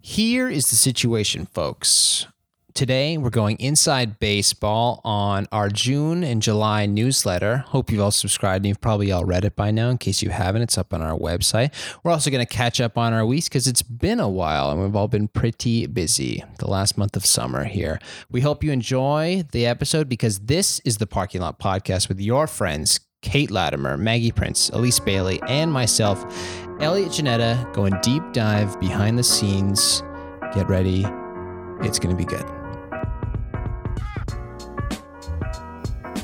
Here is the situation, folks. Today, we're going inside baseball on our June and July newsletter. Hope you've all subscribed and you've probably all read it by now. In case you haven't, it's up on our website. We're also going to catch up on our weeks because it's been a while and we've all been pretty busy the last month of summer here. We hope you enjoy the episode because this is the Parking Lot Podcast with your friends, Kate Latimer, Maggie Prince, Elise Bailey, and myself, Elliot Janetta, going deep dive behind the scenes. Get ready. It's going to be good.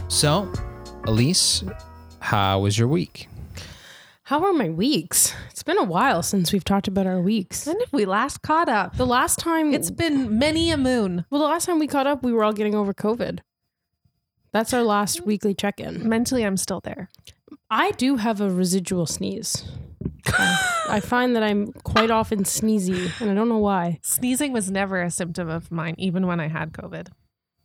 So, Elise, how was your week? How are my weeks? It's been a while since we've talked about our weeks. When did we last caught up? The last time It's been many a moon. well, the last time we caught up, we were all getting over COVID. That's our last weekly check-in. Mentally, I'm still there. I do have a residual sneeze. I, find that I'm quite often sneezy, and I don't know why. Sneezing was never a symptom of mine, even when I had COVID.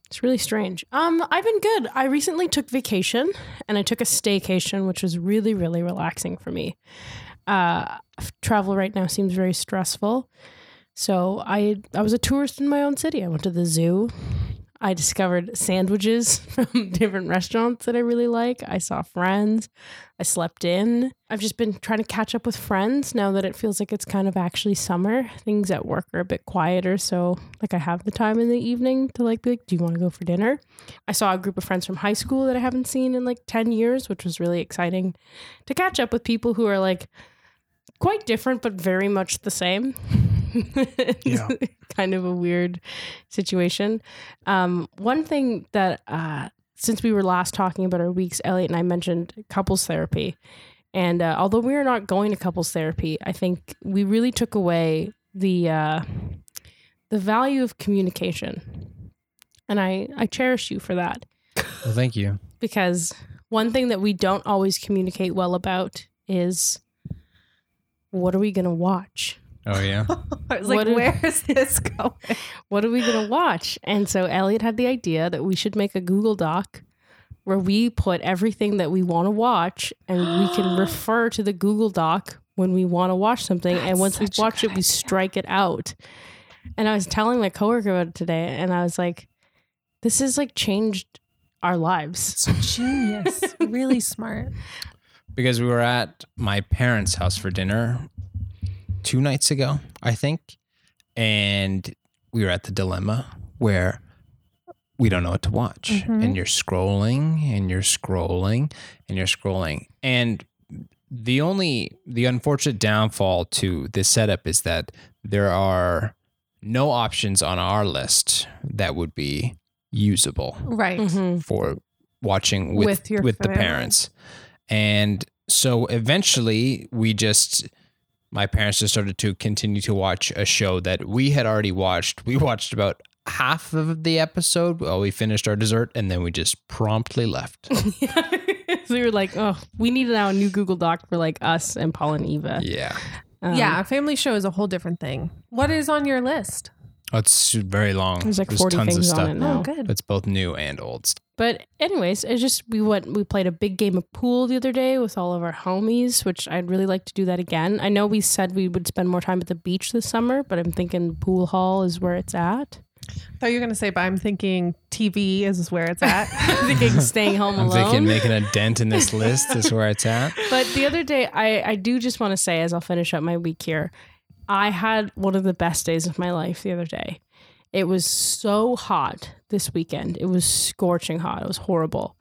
It's really strange. Um, I've been good. I recently took vacation, and I took a staycation, which was really, really relaxing for me. Uh, travel right now seems very stressful, so I I was a tourist in my own city. I went to the zoo. I discovered sandwiches from different restaurants that I really like. I saw friends. I slept in. I've just been trying to catch up with friends now that it feels like it's kind of actually summer. Things at work are a bit quieter, so like I have the time in the evening to like like, do you want to go for dinner? I saw a group of friends from high school that I haven't seen in like 10 years, which was really exciting to catch up with people who are like quite different but very much the same. Yeah. kind of a weird situation. Um, one thing that uh, since we were last talking about our weeks, Elliot and I mentioned couples therapy. And uh, although we are not going to couples therapy, I think we really took away the uh, the value of communication, and I I cherish you for that Well, thank you. because one thing that we don't always communicate well about is what are we gonna watch? Oh, yeah. I was like, if- where is this going? What are we gonna watch? And so Elliot had the idea that we should make a Google Doc where we put everything that we want to watch and we can refer to the Google Doc when we want to watch something. and once we watch such a it, we strike it out. And I was telling my coworker about it today, and I was like, this has like changed our lives. So genius. really smart. because we were at my parents' house for dinner two nights ago, I think. And we were at the dilemma where we don't know what to watch. Mhm. And you're scrolling and you're scrolling and you're scrolling. And the only, the unfortunate downfall to this setup is that there are no options on our list that would be usable Right. Mhm. for watching with With your with the parents. And so eventually we just my parents just started to continue to watch a show that we had already watched. We watched about half of the episode while we finished our dessert and then we just promptly left. so we were like, oh, we need now a new Google Doc for like us and Paul and Eva. yeah. Um, yeah, a family show is a whole different thing. What is on your list? Oh, It's very long. There's like 40 tons of things stuff. on it now. Oh, good. It's both new and old. stuff. But anyways, it's just we went we played a big game of pool the other day with all of our homies, which I'd really like to do that again. I know we said we would spend more time at the beach this summer, but I'm thinking pool hall is where it's at. I thought you were going to say, but I'm thinking TV is where it's at. I'm thinking staying home I'm alone. thinking making a dent in this list is where it's at. But the other day, I, I do just want to say, as I'll finish up my week here, I had one of the best days of my life the other day. It was so hot this weekend. It was scorching hot. It was horrible.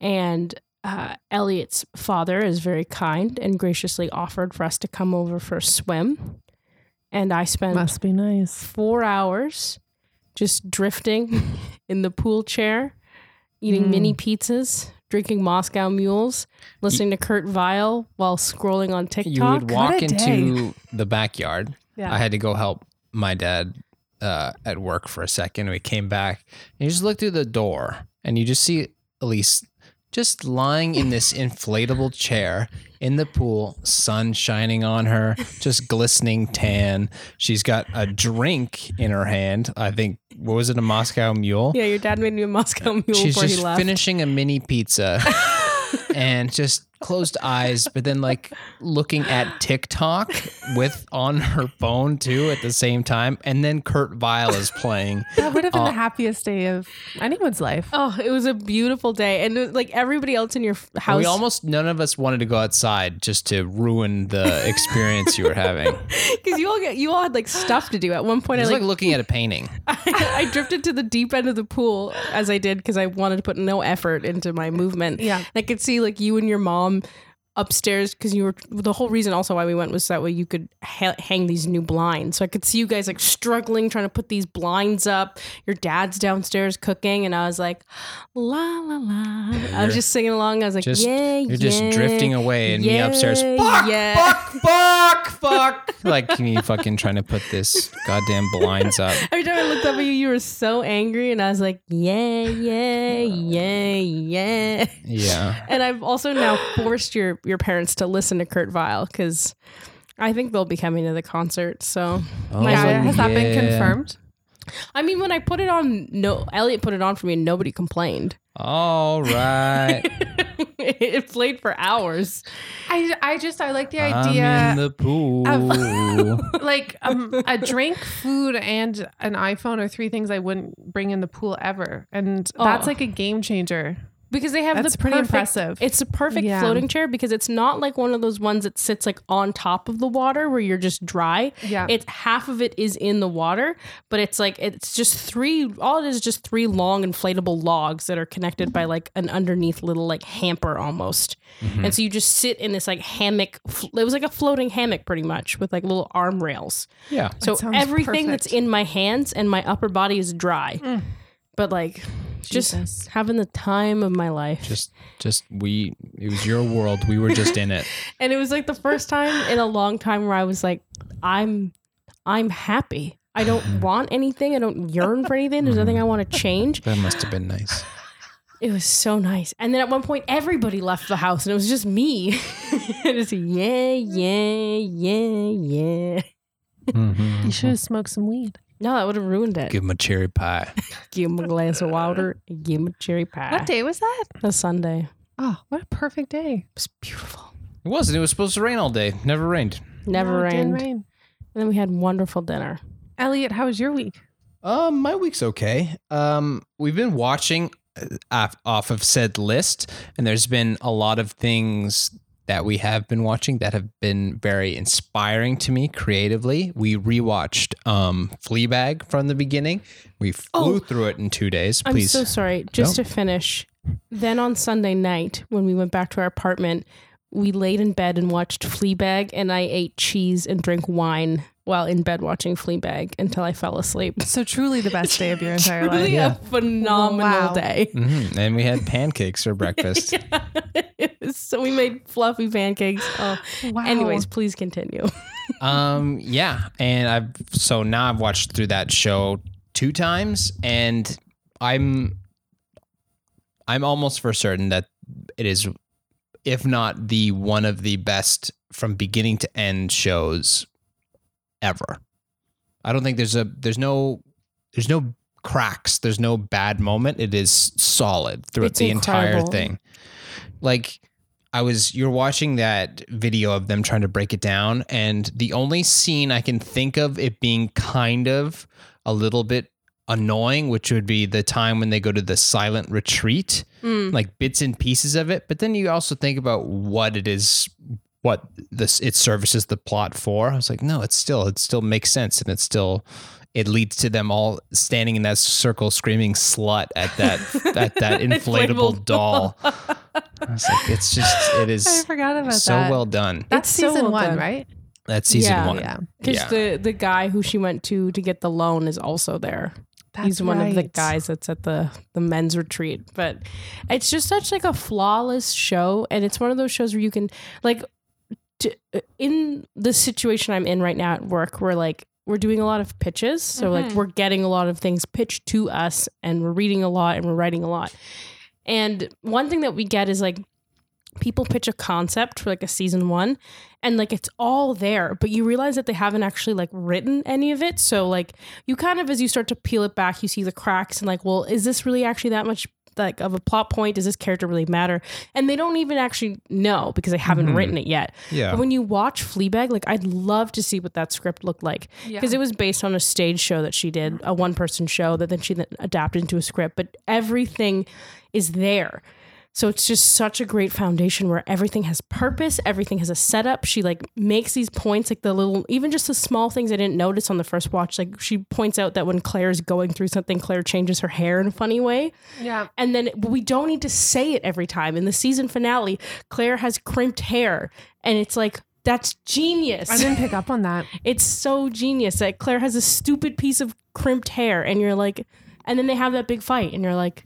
And uh, Elliot's father is very kind and graciously offered for us to come over for a swim. And I spent Must be nice. four hours just drifting in the pool chair, eating Mm. mini pizzas, drinking Moscow mules, listening to Kurt Vile while scrolling on TikTok. You would walk into the backyard. Yeah. I had to go help my dad uh, at work for a second. We came back and you just look through the door and you just see Elise just lying in this inflatable chair in the pool, sun shining on her, just glistening tan. She's got a drink in her hand. I think, what was it, a Moscow mule? yeah, your dad made me a Moscow mule She's before just he left. finishing a mini pizza and just closed eyes, but then like looking at TikTok with on her phone too at the same time, and then Kurt Vile is playing. That would have been Uh, the happiest day of anyone's life. Oh, it was a beautiful day, and like everybody else in your house. we almost none of us wanted to go outside just to ruin the experience you were having. Because you all get you all had like stuff to do. At one point, It was like, like looking at a painting. I, I drifted to the deep end of the pool as I did because I wanted to put no effort into my movement. Yeah. And I could see like you and your mom um, upstairs because you were the whole reason also why we went was that way you could ha- hang these new blinds. So I could see you guys like struggling trying to put these blinds up. Your dad's downstairs cooking, and I was like, la la la. I was just singing along. I was like, Just yeah, you're just drifting away, and me upstairs. yeah, Fuck, yeah." fuck, fuck, fuck. Like me fucking trying to put this goddamn blinds up. Every time I looked up at you, you were so angry, and I was like, yeah, yeah, yeah, yeah. Yeah. And I've also now forced your your parents to listen to Kurt Vile because I think they'll be coming to the concert. So Oh, yeah, has that been confirmed? I mean, when I put it on, no, Elliot put it on for me, and nobody complained. All right. it played for hours. I, I just I like the I'm idea in the pool. like um, a drink, food, and an iPhone are three things I wouldn't bring in the pool ever, and that's Oh. like a game changer. Because they have That's the pretty perfect- impressive. It's a perfect Yeah. floating chair because it's not like one of those ones that sits like on top of the water where you're just dry. Yeah. It's half of it is in the water, but it's like it's just three all it is just three long inflatable logs that are connected by like an underneath little like hamper almost. Mm-hmm. And so you just sit in this like hammock it was like a floating hammock pretty much with like little arm rails. yeah. So sounds everything that's in my hands and my upper body is dry. Mm. But like Jesus. just having the time of my life. Just just we it was your world. We were just in it. And it was like the first time in a long time where I was like, I'm I'm happy. I don't want anything. I don't yearn for anything. There's nothing I want to change. That must have been nice. It was so nice. And then at one point everybody left the house and it was just me. and was yeah, yeah, yeah, yeah. Mhm. You should have smoked some weed. No, that would have ruined it. Give him a cherry pie. Give him a glass of water, give him a cherry pie. What day was that? A Sunday. Oh, what a perfect day! It was beautiful. It wasn't. It was supposed to rain all day. Never rained. Never No, it didn't rained. rain. And then we had wonderful dinner. Elliot, how was your week? Um, my week's okay. Um, we've been watching uh, off, off of said list, and there's been a lot of things that we have been watching that have been very inspiring to me creatively. We rewatched um Fleabag from the beginning. We flew Oh. through it in two days. I'm Please, so sorry. Just to finish, then on Sunday night when we went back to our apartment, we laid in bed and watched Fleabag, and I ate cheese and drank wine while in bed watching Fleabag until I fell asleep. So truly the best day of your entire life. Really Yeah. a phenomenal Wow. day. Mhm. and we had pancakes for breakfast. so we made fluffy pancakes. Oh. Wow. Anyways, please continue. Um, yeah, and I've so now I've watched through that show two times, and I'm I'm almost for certain that it is, if not the one of the best from beginning to end shows ever. I don't think there's a there's no there's no cracks. There's no bad moment. It is solid throughout It's the entire thing. Like I was you're watching that video of them trying to break it down and the only scene I can think of it being kind of a little bit annoying which would be the time when they go to the silent retreat Mm. like bits and pieces of it but then you also think about what it is what this it services the plot for I was like no it's still it still makes sense and it's still it leads to them all standing in that circle screaming slut at that at that inflatable, Inflatable doll I was like it's just it is. I forgot about so that. well done That's It's so season well one, done. right? that's season Yeah. one Yeah. Because yeah the, the guy who she went to to get the loan is also there. That's He's one of the guys that's at the the men's retreat. But it's just such like a flawless show, and it's one of those shows where you can like to, in the situation I'm in right now at work, we're like we're doing a lot of pitches, so like Mhm. we're getting a lot of things pitched to us, and we're reading a lot and we're writing a lot. And one thing that we get is like people pitch a concept for like a season one and like it's all there but you realize that they haven't actually like written any of it so like you kind of as you start to peel it back you see the cracks and like well is this really actually that much like of a plot point? Does this character really matter? And they don't even actually know because they haven't Mhm. written it yet. Yeah. But when you watch Fleabag, like I'd love to see what that script looked like Yeah. because it was based on a stage show that she did, a one person show that then she then adapted into a script. But everything is there. So it's just such a great foundation where everything has purpose, everything has a setup. She like makes these points, like the little, even just the small things I didn't notice on the first watch. Like she points out that when Claire's going through something, Claire changes her hair in a funny way. yeah. And then but we don't need to say it every time. In the season finale, Claire has crimped hair, and it's like, that's genius. I didn't pick up on that. It's so genius that Claire has a stupid piece of crimped hair, and you're like, and then they have that big fight, and you're like,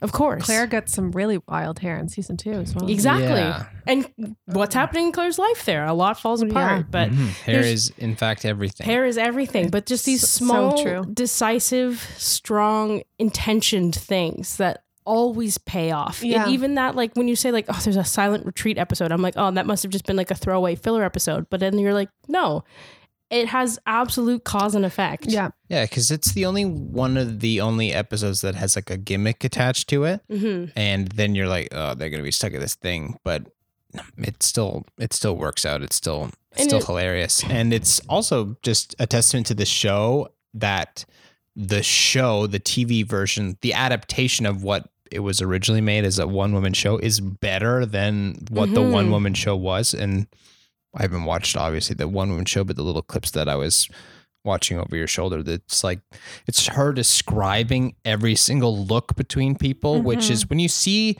of course, Claire gets some really wild hair in season two as well. exactly. Yeah. And what's happening in Claire's life there? A lot falls Yeah. apart, but Mhm. hair is in fact everything. hair is everything. But just these small, true. decisive, strong, intentioned things that always pay off. And Yeah. even that, like when you say like, oh, there's a silent retreat episode, I'm like, oh, that must have just been like a throwaway filler episode. But then you're like, no, it has absolute cause and effect. Yeah. Yeah, because it's the only one of the only episodes that has like a gimmick attached to it, hmm and then you're like, oh, they're gonna be stuck at this thing, but it still it still works out. It's still it's And still it- hilarious, and it's also just a testament to the show that the show, the TV version, the adaptation of what it was originally made as a one woman show is better than what the Mhm. one woman show was, and I haven't watched obviously the one woman show, but the little clips that I was watching over your shoulder that's like it's her describing every single look between people which Mhm. is when you see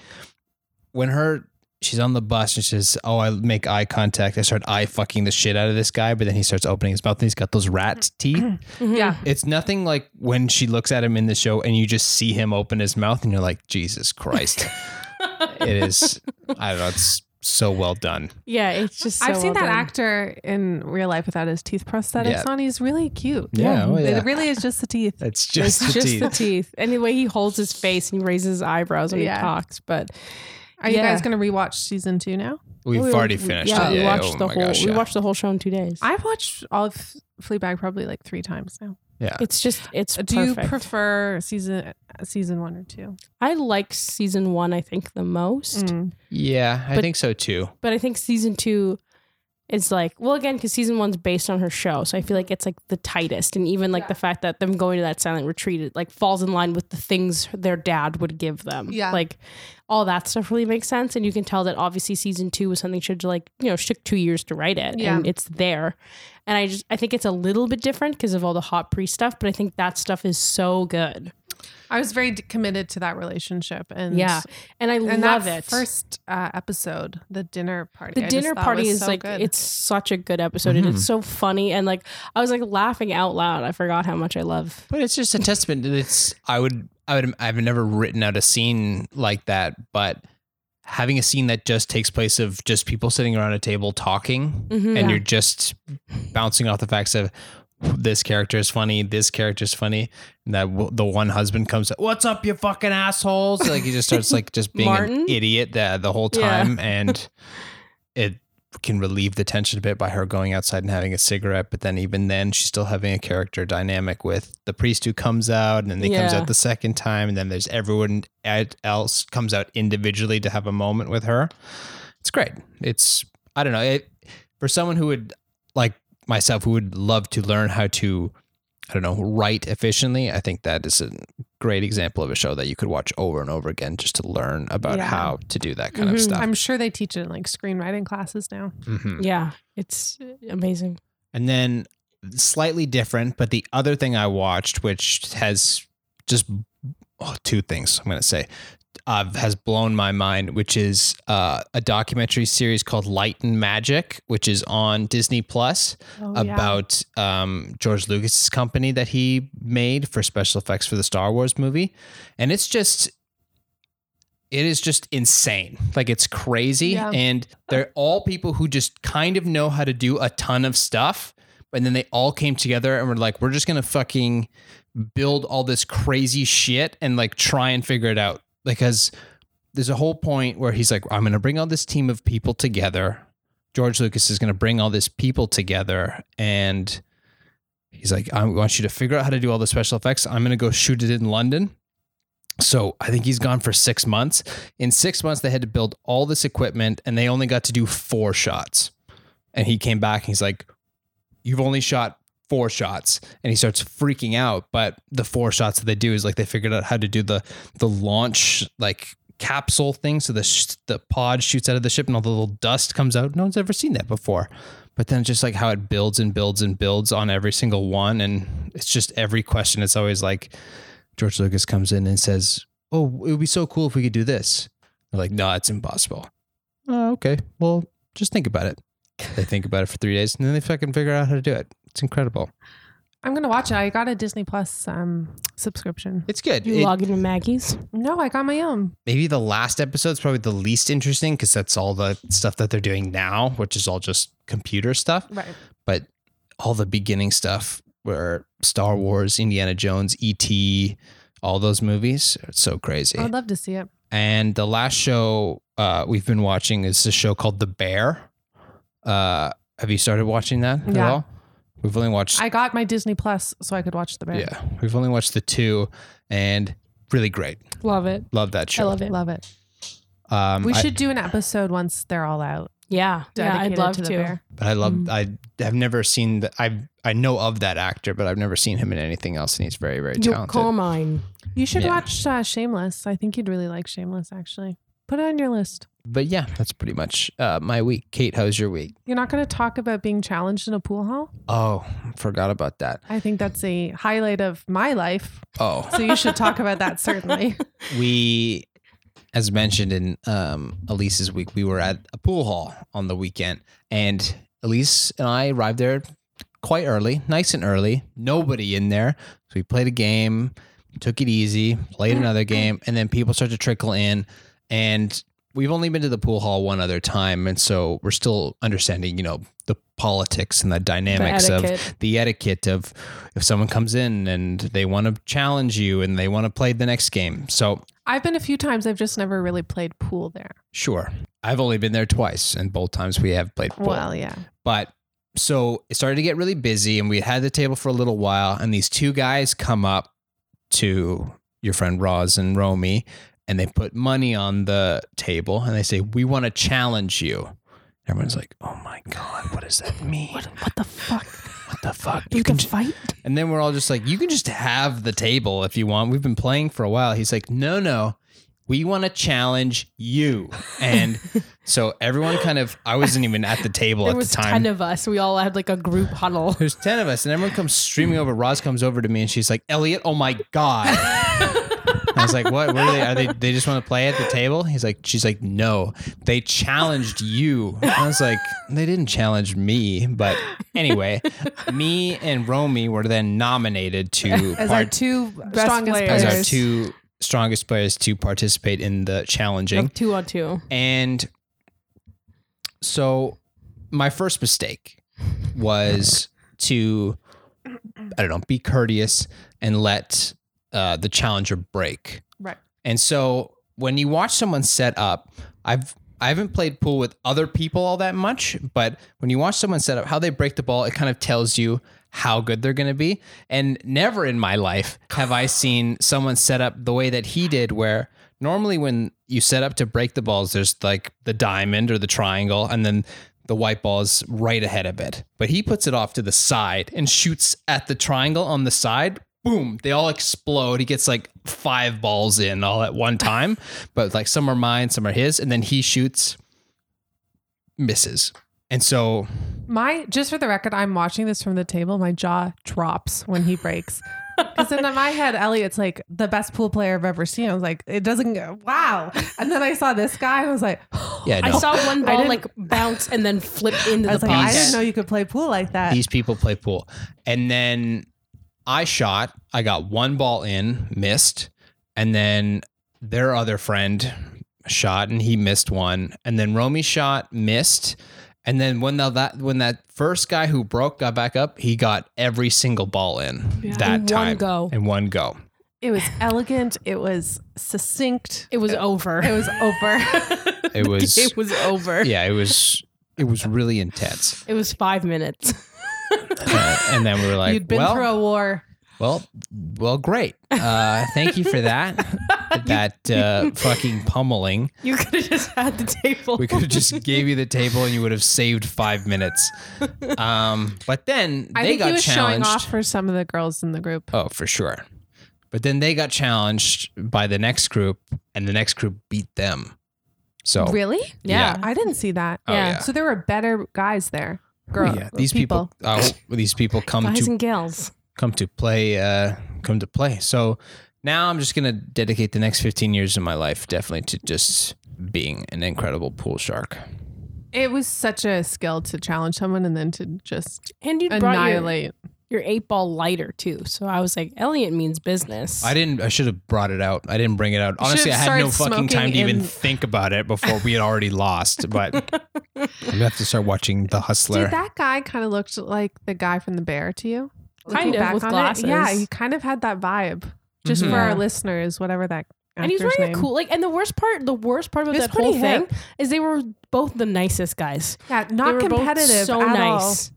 when her she's on the bus and she says oh i make eye contact i start eye fucking the shit out of this guy but then he starts opening his mouth and he's got those rat teeth Mhm. Yeah. it's nothing like when she looks at him in the show and you just see him open his mouth and you're like jesus christ it is i don't know it's so well done Yeah, it's just. I've seen well that done. actor in real life without his teeth prosthetics Yeah. on. He's really cute. Yeah, oh, yeah. It really is just the teeth. it's just It's the just teeth the teeth and the way he holds his face and he raises his eyebrows when Yeah. he talks. But Are you guys going to rewatch season two now? we've we- already we- finished Yeah, it we watched oh the my whole. gosh, We watched the whole show in two days. I've watched all of Fleabag probably like three times now. Yeah it's just it's Do perfect. you prefer season season one or two? I like season one. I think the most, Mm. yeah i But- think so too but I think season two is like well again because season one's based on her show, so I feel like it's like the tightest, and even like Yeah. the fact that them going to that silent retreat it like falls in line with the things their dad would give them. Yeah. like all that stuff really makes sense, and you can tell that obviously season two was something she had to like you know she took two years to write it, Yeah. and it's there. And I just I think it's a little bit different because of all the hot priest stuff, but I think that stuff is so good. I was very d- committed to that relationship, and Yeah, and I and love that it. first uh, episode, the dinner party. the I dinner thought party was is so like good. it's such a good episode and Mhm. it's so funny and like I was like laughing out loud. I forgot how much I love. But it's just a testament that it's I would I would I've never written out a scene like that, but having a scene that just takes place of just people sitting around a table talking Mhm. and Yeah. you're just bouncing off the facts of this character is funny, this character is funny, and that w- the one husband comes, "What's up, you fucking assholes?" Like he just starts like just being an idiot the the whole Yeah. time, and it can relieve the tension a bit by her going outside and having a cigarette. But then even then, she's still having a character dynamic with the priest who comes out, and then he comes out the second time, and then there's everyone else comes out individually to have a moment with her. It's great. It's I don't know it for someone who would like myself who would love to learn how to I don't know write efficiently. I think that is a great example of a show that you could watch over and over again just to learn about Yeah. how to do that kind of Mhm. stuff. I'm sure they teach it in like screenwriting classes now. Mhm. Yeah, it's amazing. And then slightly different, but the other thing I watched, which has just oh, two things I'm going to say, uh, has blown my mind, which is uh, a documentary series called Light and Magic, which is on Disney Plus Oh, yeah. about um, George Lucas's company that he made for special effects for the Star Wars movie, and it's just. It is just insane. Like it's crazy. Yeah. And they're all people who just kind of know how to do a ton of stuff. And then they all came together and were like, we're just going to fucking build all this crazy shit and like try and figure it out. Because there's a whole point where he's like, I'm going to bring all this team of people together. George Lucas is going to bring all this people together. And he's like, I want you to figure out how to do all the special effects. I'm going to go shoot it in London. So I think he's gone for six months. In six months, they had to build all this equipment and they only got to do four shots. And he came back and he's like, You've only shot four shots. And he starts freaking out. But the four shots that they do is like they figured out how to do the the launch like capsule thing. So the sh- the pod shoots out of the ship and all the little dust comes out. No one's ever seen that before. But then just like how it builds and builds and builds on every single one. And it's just every question. It's always like George Lucas comes in and says, Oh, it would be so cool if we could do this. They're like, No, it's impossible. Oh, okay. Well, just think about it. They think about it for three days and then they fucking figure out how to do it. It's incredible. I'm gonna watch it. I got a Disney Plus um, subscription. It's good. You It- log into Maggie's. No, I got my own. maybe the last episode's probably the least interesting because that's all the stuff that they're doing now, which is all just computer stuff. Right. But all the beginning stuff where Star Wars, Indiana Jones, E.T., all those movies, it's so crazy. I'd love to see it. And the last show uh, we've been watching is a show called The Bear. Uh, have you started watching that at Yeah. all? We've only watched I got my Disney Plus so I could watch the bear. yeah, we've only watched the two, and really great. Love it. Love that show. I love it. Love it. Um, We I- should do an episode once they're all out. Yeah. Yeah, I'd dedicated love to to. the bear. but I love. Mm. I have never seen. The, I I know of that actor, but I've never seen him in anything else, and he's very very talented. You're talented. Carmine. You should Yeah. watch uh, Shameless. I think you'd really like Shameless. Actually, put it on your list. But yeah, that's pretty much uh, my week. Kate, how's your week? You're not going to talk about being challenged in a pool hall. Oh, forgot about that. I think that's a highlight of my life. Oh, So you should talk about that certainly. we, as mentioned in um, Elise's week, we were at a pool hall on the weekend, and Elise and I arrived there quite early, nice and early. Nobody in there, so we played a game, took it easy, played another game, and then people started to trickle in, and we've only been to the pool hall one other time, and so we're still understanding, you know, the politics and the The dynamics of the etiquette of if someone comes in and they want to challenge you and they want to play the next game. So I've been a few times. I've just never really played pool there. Sure. I've only been there twice, and both times we have played pool. Well, yeah. But so it started to get really busy, and we had the table for a little while, and these two guys come up to your friend Roz and Romy, and they put money on the table, and they say, "We want to challenge you." Everyone's like, "Oh my god, what does that mean? What, what the fuck? What the fuck?" You can fight? And then we're all just like, you can just have the table if you want. We've been playing for a while. He's like, no, no, we want to challenge you. And so everyone kind of, I wasn't even at the table There at was the time. 10 of us. We all had like a group huddle. There's 10 of us, and everyone comes streaming over. Roz comes over to me and she's like, Elliot, oh my God. I was like, what? What are they? Are they? They just want to play at the table? He's like, she's like, no, they challenged you. I was like, they didn't challenge me, but anyway, me and Romy were then nominated to As our two Best strongest players. as our two strongest players to participate in the challenging. Like two on two. And so my first mistake was to, I don't know, be courteous and let uh, the challenger break. Right. And so when you watch someone set up, I've I haven't played pool with other people all that much, but when you watch someone set up, how they break the ball, it kind of tells you how good they're going to be. And never in my life have I seen someone set up the way that he did, where normally when you set up to break the balls, there's like the diamond or the triangle, and then the white ball is right ahead of it. But he puts it off to the side and shoots at the triangle on the side. Boom, they all explode. He gets like five balls in all at one time, but like some are mine, some are his. And then he shoots, misses. And so My just for the record, I'm watching this from the table. My jaw drops when he breaks. Because in my head, Elliot's like the best pool player I've ever seen. I was like, it doesn't go, wow. And then I saw this guy I was like, yeah, I saw one ball like bounce and then flip into I was the like, I didn't know you could play pool like that. these people play pool. And then I shot, I got one ball in, missed. And then their other friend shot and he missed one. And then Romy shot, missed. And then when the, that when that first guy who broke got back up, he got every single ball in Yeah. that In one time go. in one go. It was elegant. It was succinct. It was over. It was over. It was it was over. yeah, it was it was really intense. It was five minutes. Uh, and then we were like, You'd been well, through a war. Well, well, great. Uh, thank you for that. that uh, fucking pummeling. You could have just had the table. We could have just gave you the table and you would have saved five minutes. Um, but then I they think got he was showing challenged. off for some of the girls in the group. Oh, for sure. But then they got challenged by the next group, and the next group beat them. So Really? Yeah. I didn't see that. Oh, yeah. So there were better guys there. Girl, yeah, these people, uh, these people come Guys to and gals. come to play, uh, come to play. So now I'm just gonna dedicate the next 15 years of my life definitely to just being an incredible pool shark. It was such a skill to challenge someone and then to just And you brought your, annihilate. Your eight ball lighter too. So I was like, Elliot means business. I didn't. I should have brought it out. I didn't bring it out. Honestly, I had no fucking time to smoking even think about it before we had already lost. But I'm gonna have to start watching The Hustler. Did that guy kind of looked like the guy from the bear to you? Kind Looking of, with on it? Yeah, he kind of had that vibe. Just Mhm. for our listeners, whatever that and he's actor's wearing name. a cool like and the worst part the worst part about It's that whole pretty thing is they were both the nicest guys. Yeah, they not were both competitive so at nice.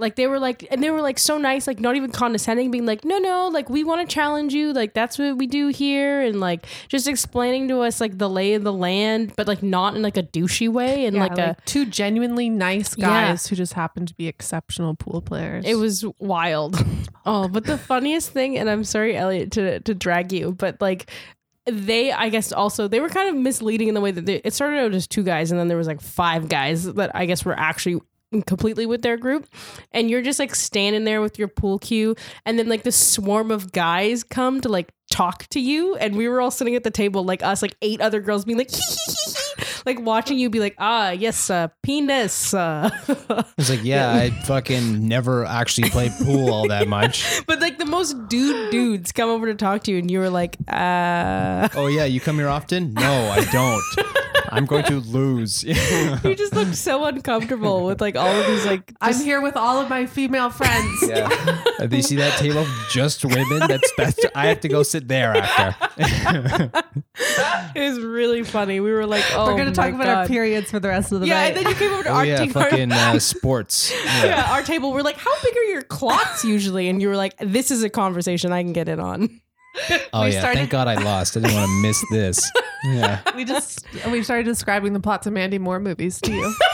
Like they were like and they were like so nice, like not even condescending, being like, No, no, like we want to challenge you, like that's what we do here and like just explaining to us like the lay of the land, but like not in like a douchey way and Yeah, like, a two genuinely nice Yeah. guys who just happen to be exceptional pool players. It was wild. oh, but the funniest thing, and I'm sorry, Elliot, to to drag you, but like they, I guess, also they were kind of misleading in the way that they, it started out as two guys, and then there was like five guys that I guess were actually completely with their group and you're just like standing there with your pool cue and then like this swarm of guys come to like talk to you and we were all sitting at the table like us like eight other girls being like like watching you be like ah yes uh penis uh It's like, yeah, I fucking never actually played pool all that much. But like the most dude dudes come over to talk to you, and you were like, uh Oh yeah, you come here often? No, I don't. I'm going to lose. you just look so uncomfortable with like all of these like I'm here with all of my female friends. yeah. Do you see that table? of Just women. That's that's. I have to go sit there after. it was really funny. We were like, oh, We're gonna talk my about our periods for the rest of the Yeah, night. and then you came over to oh our yeah, table. fucking uh, sports. Yeah. yeah, our table. We're like, how big are your clocks usually? And you were like, this is a conversation I can get in on. Oh We yeah. started- Thank God I lost. I didn't want to miss this. Yeah. we just we started describing the plots of Mandy Moore movies to you.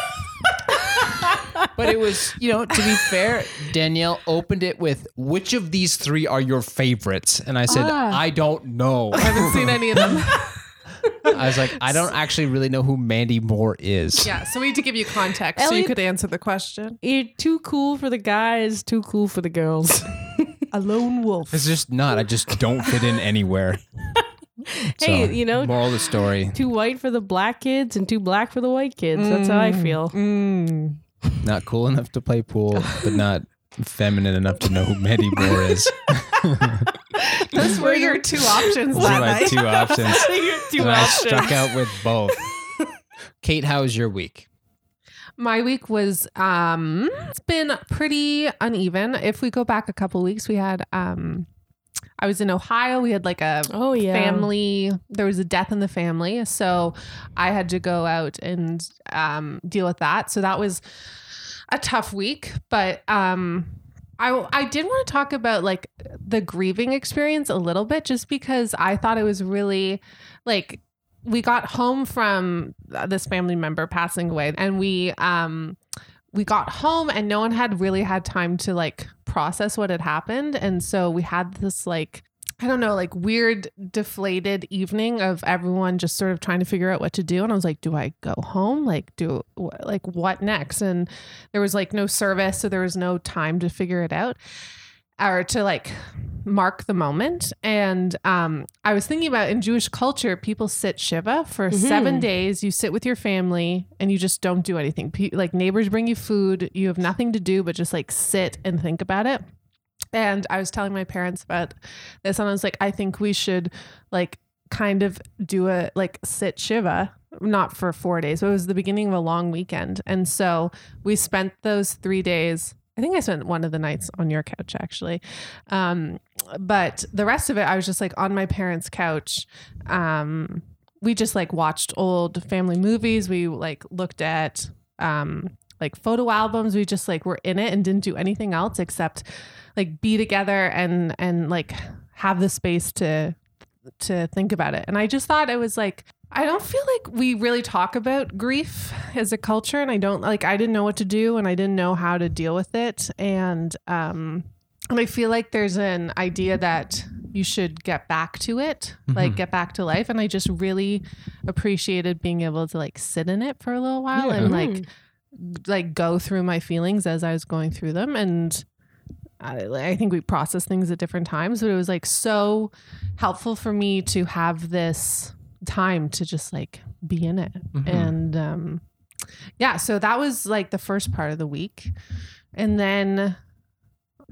But it was, you know, to be fair, Danielle opened it with which of these three are your favorites? And I said, Ah. I don't know. I haven't seen any of them. I was like, I don't actually really know who Mandy Moore is. yeah, so we had to give you context so you Elliot- could answer the question. You're too cool for the guys, too cool for the girls. A lone wolf. It's just not. I just don't fit in anywhere. hey, So, you know, moral of the story: too white for the black kids and too black for the white kids. That's how I feel. Mm. not cool enough to play pool, but not feminine enough to know who Mandy Moore is. Those were your two options Those are that my night. two options. Your two and I options. struck out with both. Kate, how was your week? My week was um it's been pretty uneven. If we go back a couple weeks, we had um I was in Ohio. We had like a Oh yeah, family there was a death in the family. So I had to go out and um deal with that. So that was a tough week, but um I I did want to talk about like the grieving experience a little bit just because I thought it was really like we got home from this family member passing away and we um we got home and no one had really had time to like process what had happened and so we had this like I don't know, like weird deflated evening of everyone just sort of trying to figure out what to do. And I was like, do I go home? Like, do like what next? And there was like no service, so there was no time to figure it out or to like mark the moment. And um, I was thinking about in Jewish culture, people sit shiva for Mhm. seven days. You sit with your family and you just don't do anything. Pe- like neighbors bring you food, you have nothing to do but just like sit and think about it. And I was telling my parents about this, and I was like, I think we should like kind of do a like sit shiva, not for four days, but it was the beginning of a long weekend. And so we spent those three days. I think I spent one of the nights on your couch actually. Um, but the rest of it, I was just like on my parents' couch. Um, we just like watched old family movies. We like looked at um, like photo albums. We just like were in it and didn't do anything else except like be together and and like have the space to to think about it. And I just thought it was like I don't feel like we really talk about grief as a culture and I don't like I didn't know what to do and I didn't know how to deal with it and um and I feel like there's an idea that you should get back to it, like Mhm. get back to life and I just really appreciated being able to like sit in it for a little while Yeah. and like like go through my feelings as I was going through them and I, I think we process things at different times but it was like so helpful for me to have this time to just like be in it Mhm. and um yeah so that was like the first part of the week and then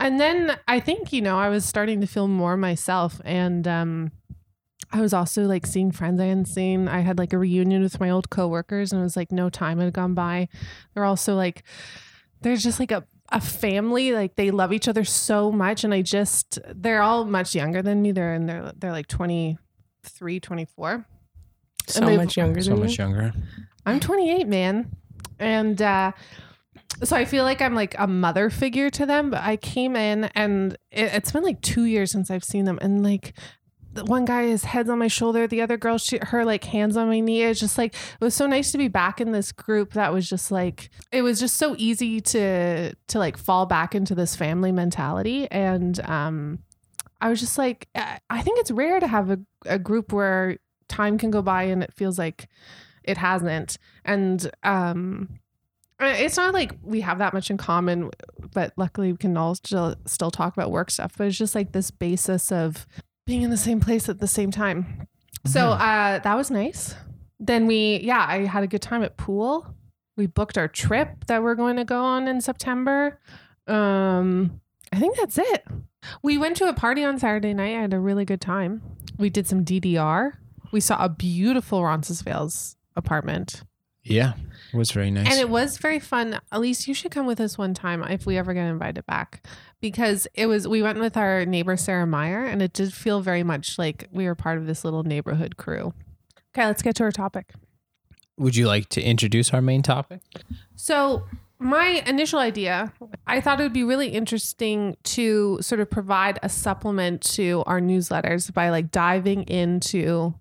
and then I think you know I was starting to feel more myself and um I was also like seeing friends I hadn't seen. I had like a reunion with my old coworkers and it was like no time had gone by. They're also like there's just like a a family like they love each other so much and I just they're all much younger than me. They're in their they're like 23, 24. So much younger So much me. younger. I'm 28, man. And uh so I feel like I'm like a mother figure to them, but I came in and it, it's been like 2 years since I've seen them and like the one guy his head's on my shoulder, the other girl she her like hands on my knee. It's just like it was so nice to be back in this group that was just like it was just so easy to to like fall back into this family mentality and um I was just like I I think it's rare to have a, a group where time can go by and it feels like it hasn't. And um it's not like we have that much in common but luckily we can all still still talk about work stuff but it's just like this basis of being in the same place at the same time. So Mhm. uh that was nice. Then we yeah i had a good time at pool. We booked our trip that we're going to go on in september. Um i think that's it. We went to a party on saturday night. I had a really good time. We did some ddr we saw a beautiful roncesvalles apartment Yeah, it was very nice. and it was very fun. Elise, you should come with us one time if we ever get invited back. Because it was we went with our neighbor Sarah Meyer and it did feel very much like we were part of this little neighborhood crew. Okay, let's get to our topic. Would you like to introduce our main topic? So my initial idea, I thought it would be really interesting to sort of provide a supplement to our newsletters by like diving into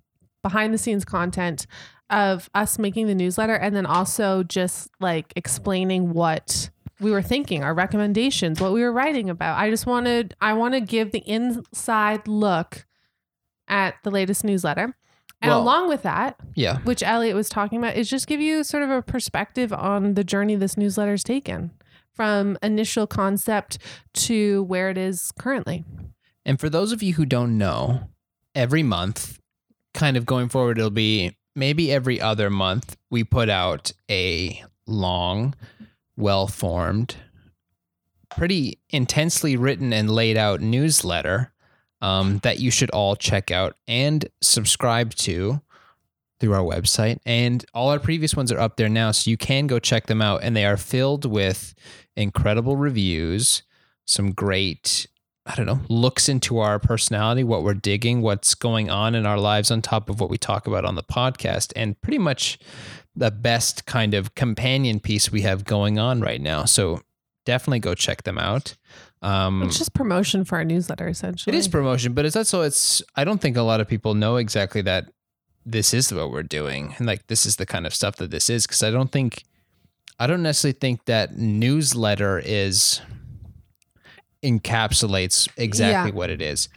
behind the scenes content of us making the newsletter and then also just like explaining what we were thinking, our recommendations, what we were writing about. I just wanted I want to give the inside look at the latest newsletter. And Well- along with that, Yeah. which Elliot was talking about, is just give you sort of a perspective on the journey this newsletter's taken from initial concept to where it is currently. And for those of you who don't know, every month, kind of going forward, it'll be maybe every other month, we put out a long, well formed, pretty intensely written and laid out newsletter um, that you should all check out and subscribe to through our website. And all our previous ones are up there now, so you can go check them out. And they are filled with incredible reviews, some great I don't know, looks into our personality, what we're digging, what's going on in our lives on top of what we talk about on the podcast, and pretty much the best kind of companion piece we have going on right now. So definitely go check them out. Um, It's just promotion for our newsletter, essentially. it is promotion, but it's also it's I don't think a lot of people know exactly that this is what we're doing and like this is the kind of stuff that this is because I don't think I don't necessarily think that newsletter is encapsulates exactly Yeah. what it is.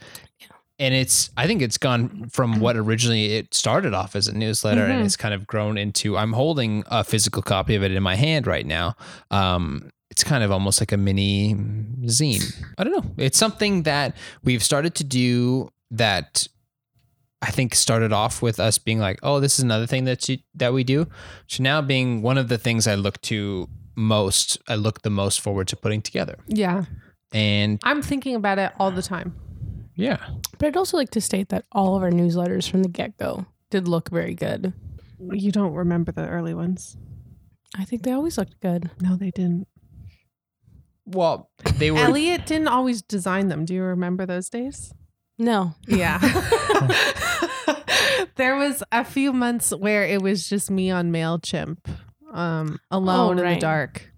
And it's I think it's gone from what originally it started off as a newsletter and Mhm. it's kind of grown into I'm holding a physical copy of it in my hand right now. Um it's kind of almost like a mini zine. I don't know. It's something that we've started to do that I think started off with us being like, oh, this is another thing that you, that we do. To now being one of the things I look to most, I look the most forward to putting together. Yeah. And I'm thinking about it all the time. yeah, But I'd also like to state that all of our newsletters from the get go did look very good. You don't remember the early ones. I think they always looked good. No, they didn't. well, they were Elliot didn't always design them. Do you remember those days? No. Yeah. there was a few months where it was just me on MailChimp, um, alone in the right. dark.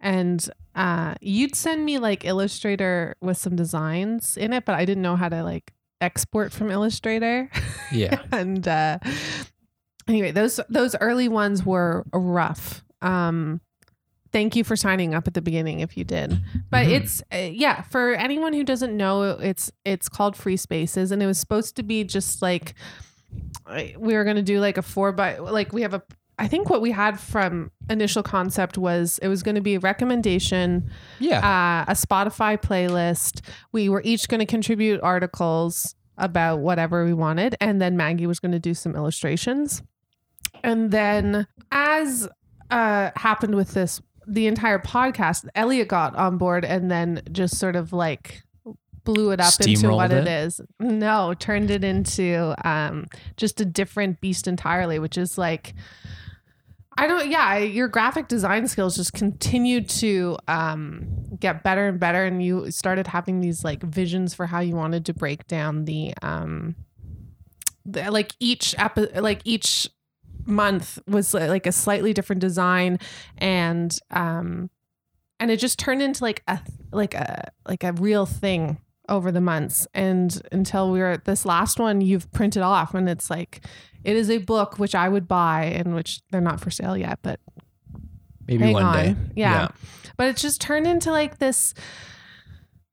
And uh, you'd send me like Illustrator with some designs in it, but I didn't know how to like export from Illustrator. Yeah. and uh, anyway, those those early ones were rough. Um, thank you for signing up at the beginning if you did. But Mhm. it's uh, yeah, for anyone who doesn't know, it's it's called Free Spaces, and it was supposed to be just like we were gonna do like a four by like we have a. I think what we had from initial concept was it was going to be a recommendation Yeah. uh, a Spotify playlist. We were each going to contribute articles about whatever we wanted, and then Maggie was going to do some illustrations. And then, as uh, happened with this, the entire podcast, Elliot got on board and then just sort of like blew it up into what it it? is. No, turned it into um, just a different beast entirely, which is like. I don't. Yeah, your graphic design skills just continued to um, get better and better, and you started having these like visions for how you wanted to break down the, um, the like each epi- like each month was uh, like a slightly different design, and um, and it just turned into like a like a like a real thing over the months, and until we were at this last one, you've printed off, and it's like it is a book which I would buy and which they're not for sale yet, but Maybe one on. day. Yeah. But it's just turned into like this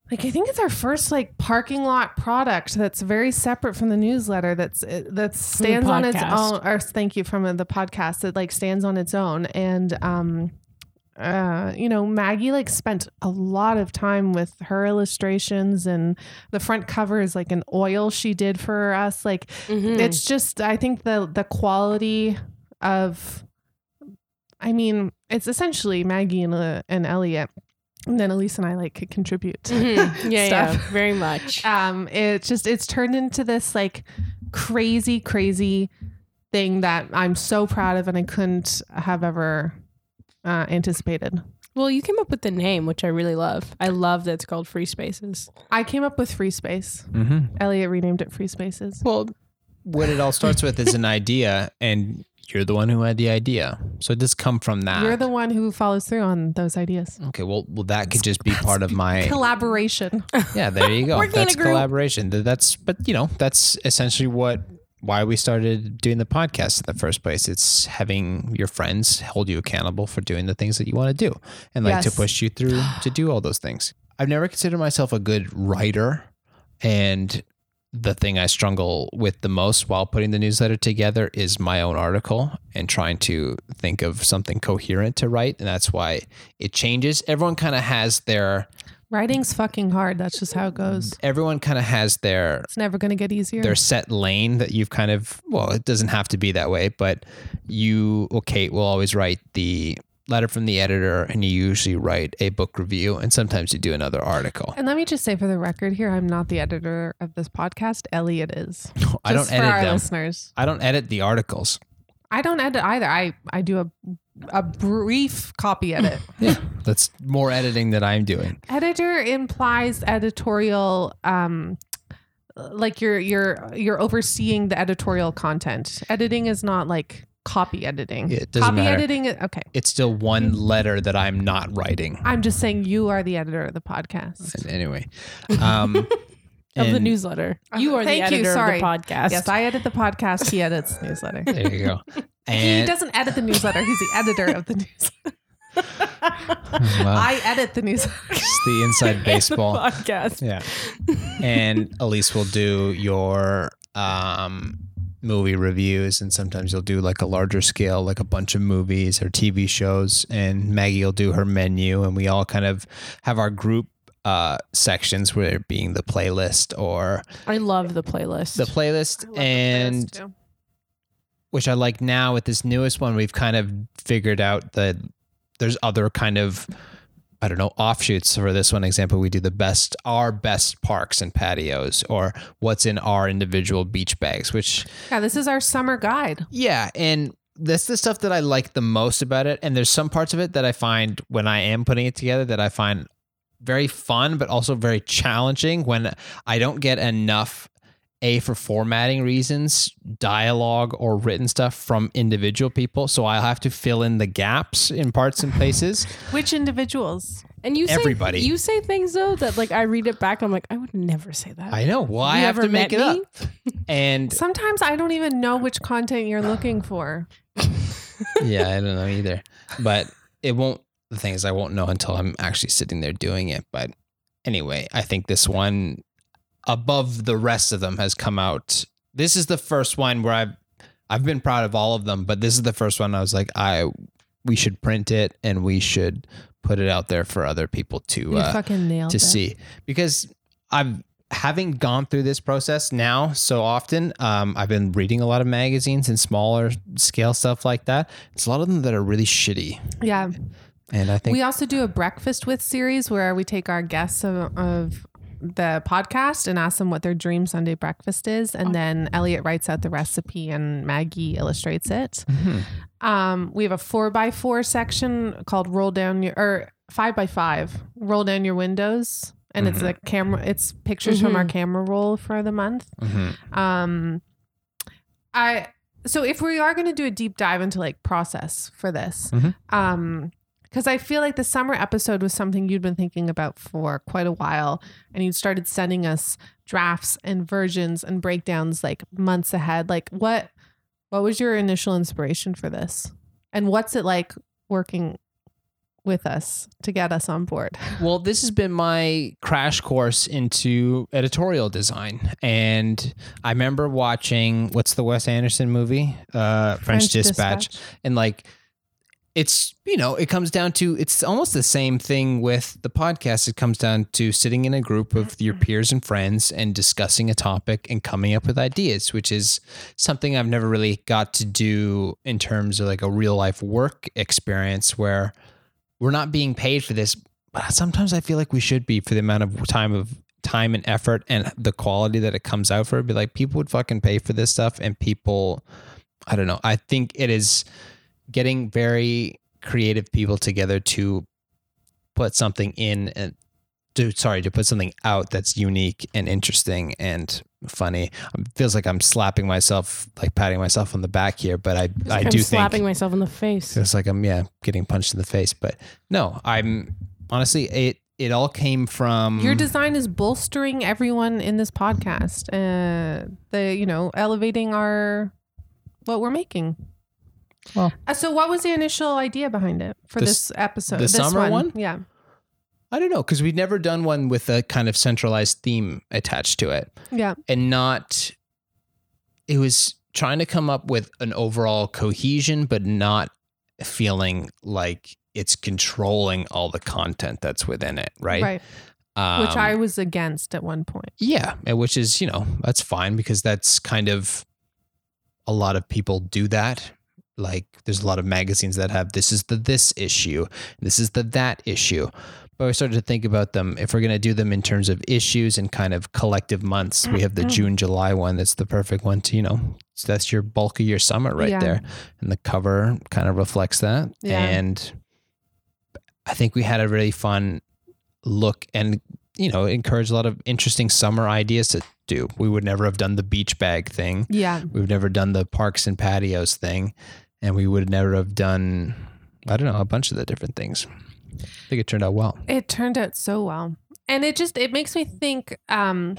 like I think it's our first like parking lot product that's very separate from the newsletter that's it- that stands on its own or thank you from the podcast that like stands on its own and um uh you know Maggie like spent a lot of time with her illustrations and the front cover is like an oil she did for us like Mhm. it's just i think the the quality of i mean it's essentially maggie and, uh, and elliot and then elise and i like could contribute Mhm. yeah, yeah, stuff. very much. um it's just it's turned into this like crazy crazy thing that i'm so proud of and i couldn't have ever uh, anticipated Well, you came up with the name, which I really love. I love that it's called Free Spaces. i came up with free space hmm elliot renamed it free spaces Well, what it all starts with is an idea, and you're the one who had the idea. So it does come from that. you're the one who follows through on those ideas okay, well, well, that could just be part of my. collaboration Yeah, there you go. That's collaboration. That's, but you know, that's essentially what why we started doing the podcast in the first place. It's having your friends hold you accountable for doing the things that you want to do, and like to push you through to do all those things. I've never considered myself a good writer, and the thing I struggle with the most while putting the newsletter together is my own article and trying to think of something coherent to write. And that's why it changes. Everyone kind of has their Writing's fucking hard. That's just how it goes. everyone kind of has their It's never going to get easier. their set lane that you've kind of well it doesn't have to be that way but you or kate will always write the letter from the editor and you usually write a book review and sometimes you do another article and let me just say for the record here, I'm not the editor of this podcast. Elliot is. i don't Just for our edit them listeners. i don't edit the articles I don't edit either. I I do a a brief copy edit. yeah that's more editing that i'm doing Editor implies editorial um like you're you're you're overseeing the editorial content. Editing is not like copy editing. It doesn't copy matter. editing okay. it's still one letter that i'm not writing I'm just saying you are the editor of the podcast. anyway um Of the and- newsletter. You are Thank the you, sorry. of the podcast. Yes, I edit the podcast. He edits the newsletter. there you go he and doesn't edit the newsletter. He's the editor of the newsletter. well, I edit the newsletter. it's the inside baseball podcast. Yeah. and Elise will do your um, movie reviews, and sometimes you'll do like a larger scale, like a bunch of movies or TV shows. And Maggie will do her menu, and we all kind of have our group uh, sections, where being the playlist or I love the playlist. the playlist, and which I like now with this newest one, we've kind of figured out that there's other kind of I don't know offshoots for this one example. We do the best our best parks and patios, or what's in our individual beach bags. Which yeah, this is our summer guide. yeah, and that's the stuff that I like the most about it. And there's some parts of it that I find when I am putting it together that I find very fun, but also very challenging when I don't get enough a for formatting reasons, dialogue or written stuff from individual people. So I'll have to fill in the gaps in parts and places. Which individuals? And you say Everybody. you say things though that like I read it back. I'm like I would never say that. I know. Well, I have to make it met up. And Sometimes I don't even know which content you're looking for. yeah, I don't know either. But it won't. The thing is, I won't know until I'm actually sitting there doing it. But anyway, I think this one, above the rest of them, has come out. This is the first one where I've I've been proud of all of them, but this is the first one I was like, I we should print it and we should put it out there for other people to uh, to it. see because I've having gone through this process now so often um, i've been reading a lot of magazines and smaller scale stuff like that it's a lot of them that are really shitty Yeah. And i think We also do a breakfast with series where we take our guests of, of the podcast and ask them what their dream Sunday breakfast is. And then Elliot writes out the recipe and Maggie illustrates it. Mhm. Um, we have a four by four section called roll down your or five by five, roll down your windows. And it's a camera, it's pictures from our camera roll for the month. Mhm. Um, I so if we are going to do a deep dive into like process for this, Mhm. um, because I feel like the summer episode was something you'd been thinking about for quite a while, and you'd started sending us drafts and versions and breakdowns like months ahead. Like what what was your initial inspiration for this, and what's it like working with us to get us on board? well this has been my crash course into editorial design. And i remember watching what's the wes anderson movie? Uh french, dispatch. And like it's you know it comes down to it's almost the same thing with the podcast. It comes down to sitting in a group of your mm-hmm. peers and friends and discussing a topic and coming up with ideas which is something i've never really got to do in terms of like a real life work experience where we're not being paid for this but sometimes i feel like we should be for the amount of time of time and effort and the quality that it comes out for. Be like people would fucking pay for this stuff and people i don't know. I think it is getting very creative people together to put something in and to sorry to put something out that's unique and interesting and funny it feels like i'm slapping myself like patting myself on the back here but i i I'm do slapping think myself in the face. it's like i'm yeah getting punched in the face but no i'm honestly it it all came from Your design is bolstering everyone in this podcast. Uh, the you know elevating our what we're making. Well. Uh, so what was the initial idea behind it for The this episode? the this summer one? Yeah. i don't know because we'd never done one with a kind of centralized theme attached to it Yeah. and not it was trying to come up with an overall cohesion but not feeling like it's controlling all the content that's within it right, Right. Um, Which I was against at one point. yeah and which is you know that's fine because that's kind of a lot of people do that like there's a lot of magazines that have this is the this issue this is the that issue but I started to think about them if we're going to do them in terms of issues and kind of collective months. We have the mm-hmm. June July one that's the perfect one to you know so that's your bulk of your summer right Yeah. there, and the cover kind of reflects that. Yeah. And I think we had a really fun look and you know encourage a lot of interesting summer ideas to do. We would never have done the beach bag thing. Yeah. We've never done the parks and patios thing, and we would never have done I don't know a bunch of the different things. I think it turned out well. It turned out so well. And it just it makes me think um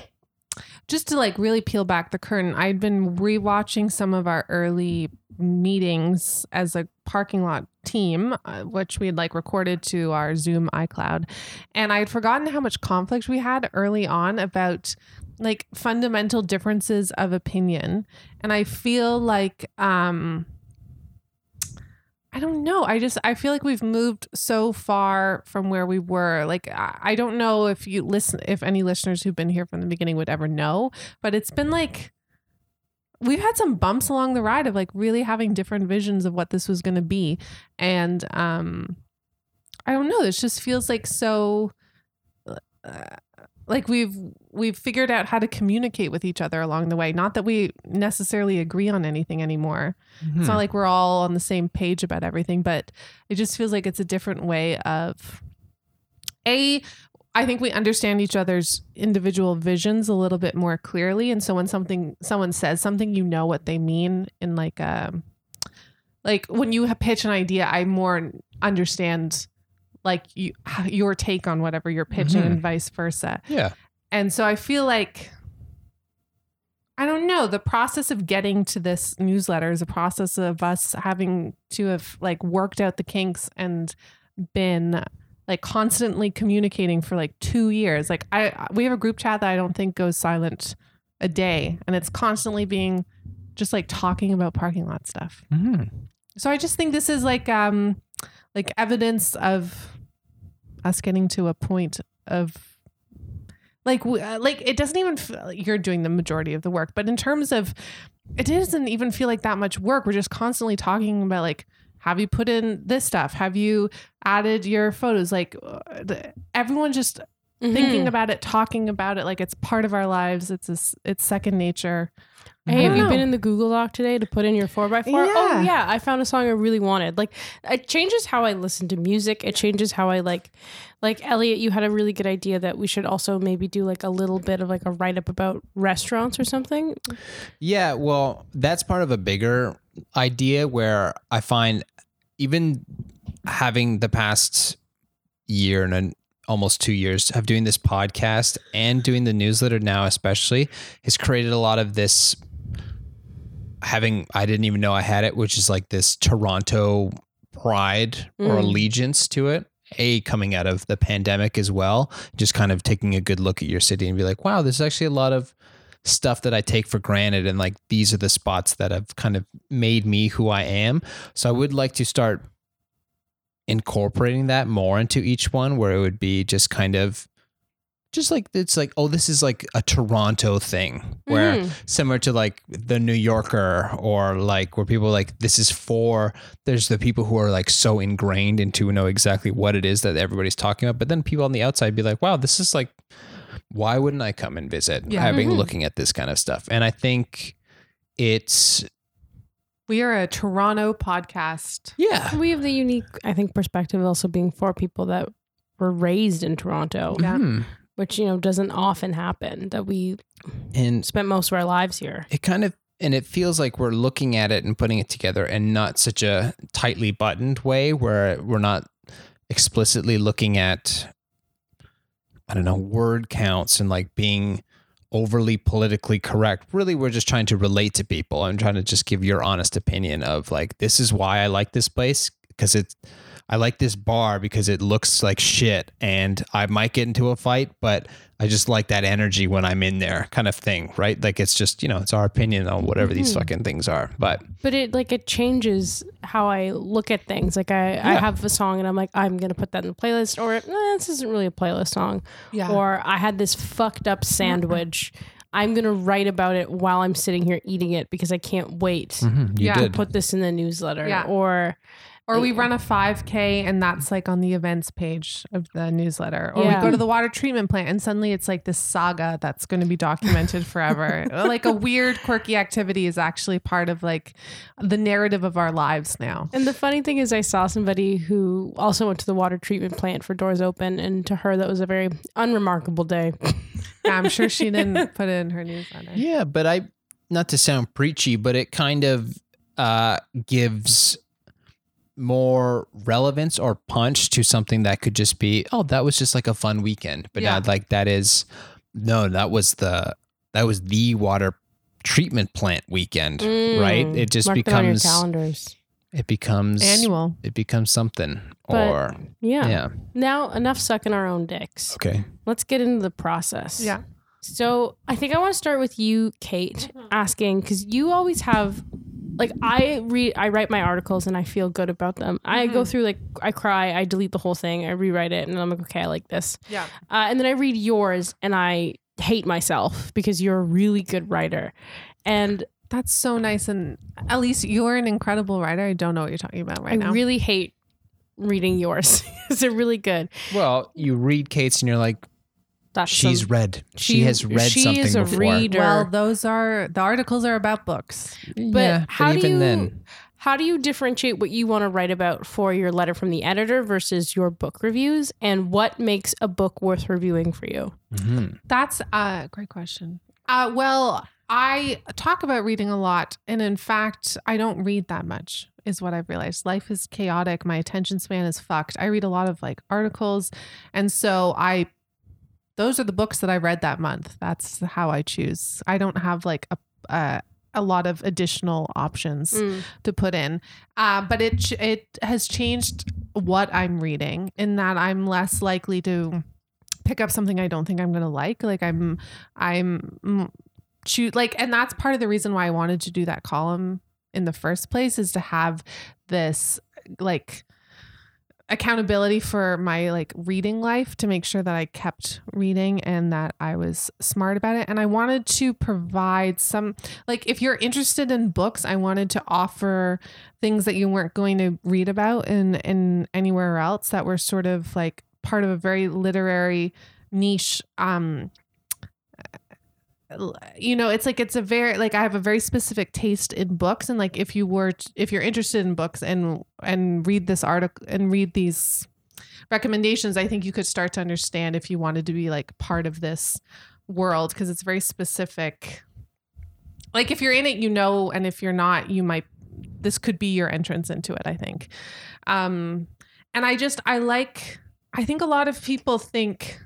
just to like really peel back the curtain, I'd been rewatching some of our early meetings as a parking lot team, uh, which we had like recorded to our Zoom iCloud. And I had forgotten how much conflict we had early on about like fundamental differences of opinion. And I feel like, um, I don't know. I just I feel like we've moved so far from where we were. Like I don't know if you listen if any listeners who've been here from the beginning would ever know, but it's been like we've had some bumps along the ride of like really having different visions of what this was going to be. And um I don't know, this just feels like so uh, like we've we've figured out how to communicate with each other along the way. Not that we necessarily agree on anything anymore. Hmm. It's not like we're all on the same page about everything, but it just feels like it's a different way of a I think we understand each other's individual visions a little bit more clearly. And so when something someone says something, you know what they mean in like um like when you pitch an idea, I more understand like you, your take on whatever you're pitching Mhm. and vice versa. Yeah. And so I feel like I don't know, the process of getting to this newsletter is a process of us having to have like worked out the kinks and been like constantly communicating for like 2 years. Like I we have a group chat that I don't think goes silent a day and it's constantly being just like talking about parking lot stuff. hmm So I just think this is like um like evidence of us getting to a point of like uh, like it doesn't even feel you're doing the majority of the work, but in terms of it doesn't even feel like that much work. We're just constantly talking about like have you put in this stuff? Have you added your photos? Like uh, everyone just thinking Mhm. about it, talking about it like it's part of our lives. It's a it's second nature. Hey, have I you been in the Google Doc today to put in your 4x4? Oh, Yeah. yeah. I found a song I really wanted. Like, it changes how I listen to music. It changes how I like, like, Elliot, you had a really good idea that we should also maybe do like a little bit of like a write up about restaurants or something. Yeah, well, that's part of a bigger idea where I find even having the past year and an, almost two years of doing this podcast and doing the newsletter now, especially, has created a lot of this having, I didn't even know I had it, which is like this Toronto pride or Mm. allegiance to it. A coming out of the pandemic as well, just kind of taking a good look at your city and be like, wow, there's actually a lot of stuff that I take for granted. And like these are the spots that have kind of made me who I am. So I would like to start incorporating that more into each one where it would be just kind of just like it's like oh this is like a Toronto thing where Mhm. similar to like the New Yorker or like where people are like this is for there's the people who are like so ingrained into know exactly what it is that everybody's talking about but then people on the outside be like wow this is like why wouldn't I come and visit Yeah. having Mhm. looking at this kind of stuff and I think it's We are a Toronto podcast. yeah We have the unique, I think, perspective also being for people that were raised in Toronto, Yeah. Mhm. Which, you know, doesn't often happen that we and spent most of our lives here. it kind of and it feels like we're looking at it and putting it together and not such a tightly buttoned way where we're not explicitly looking at i don't know word counts and like being overly politically correct really we're just trying to relate to people i'm trying to just give your honest opinion of like this is why i like this place because it's i like this bar because it looks like shit and i might get into a fight but I just like that energy when I'm in there, kind of thing, right? Like it's just you know it's our opinion on whatever these Mhm. fucking things are. But But it like it changes how I look at things. Like I, I have a song and I'm like, I'm gonna put that in the playlist, or eh, this isn't really a playlist song. Yeah. Or I had this fucked up sandwich. I'm gonna write about it while I'm sitting here eating it because I can't wait you Yeah. did. put this in the newsletter. Yeah. Or Or we run a 5K and that's like on the events page of the newsletter. Or Yeah. we go to the water treatment plant and suddenly it's like this saga that's going to be documented forever. like a weird, quirky activity is actually part of like the narrative of our lives now. and the funny thing is I saw somebody who also went to the water treatment plant for doors open and to her that was a very unremarkable day. Yeah, I'm sure she didn't put it in her newsletter. yeah, but I not to sound preachy, but it kind of uh, gives more relevance or punch to something that could just be oh that was just like a fun weekend but Yeah. now like that is no that was the that was the water treatment plant weekend right Mm. it just Mark that on your becomes calendars. it becomes Annual. it becomes something But- or Yeah. yeah Now enough sucking our own dicks. okay Let's get into the process. Yeah. So I think I want to start with you, Kate, asking because you always have, like, I read, I write my articles and I feel good about them. I go through like, I cry, I delete the whole thing, I rewrite it, and I'm like, okay, I like this. Yeah. Uh, and then I read yours and I hate myself because you're a really good writer. And That's so nice. And Elise you're an incredible writer. I don't know what you're talking about right I now. I really hate reading yours. Is it really good? well you read kate's and you're like That's she's some- read she, she- has read she something is a before reader. well, those are the articles are about books. But yeah how but do even you then how do you differentiate what you want to write about for your letter from the editor versus your book reviews? And what makes a book worth reviewing for you? Mm-hmm. That's a great question. Uh, well, I talk about reading a lot. And in fact, I don't read that much, is what I've realized. Life is chaotic. My attention span is fucked. I read a lot of like articles. And so I, those are the books that I read that month. That's how I choose. I don't have like a, a, a lot of additional options Mm. to put in. Uh, but it it has changed what I'm reading in that I'm less likely to pick up something I don't think I'm going to like. Like I'm I'm choose like and that's part of the reason why I wanted to do that column in the first place is to have this like accountability for my like reading life to make sure that I kept reading and that I was smart about it. And I wanted to provide some like if you're interested in books I wanted to offer things that you weren't going to read about in in anywhere else that were sort of like part of a very literary niche um you know it's like it's a very like i have a very specific taste in books and like if you were if you're interested in books and and read this article and read these recommendations i think you could start to understand if you wanted to be like part of this world because it's very specific. Like if you're in it you know and if you're not you might this could be your entrance into it i think. Um and i just i like i think a lot of people think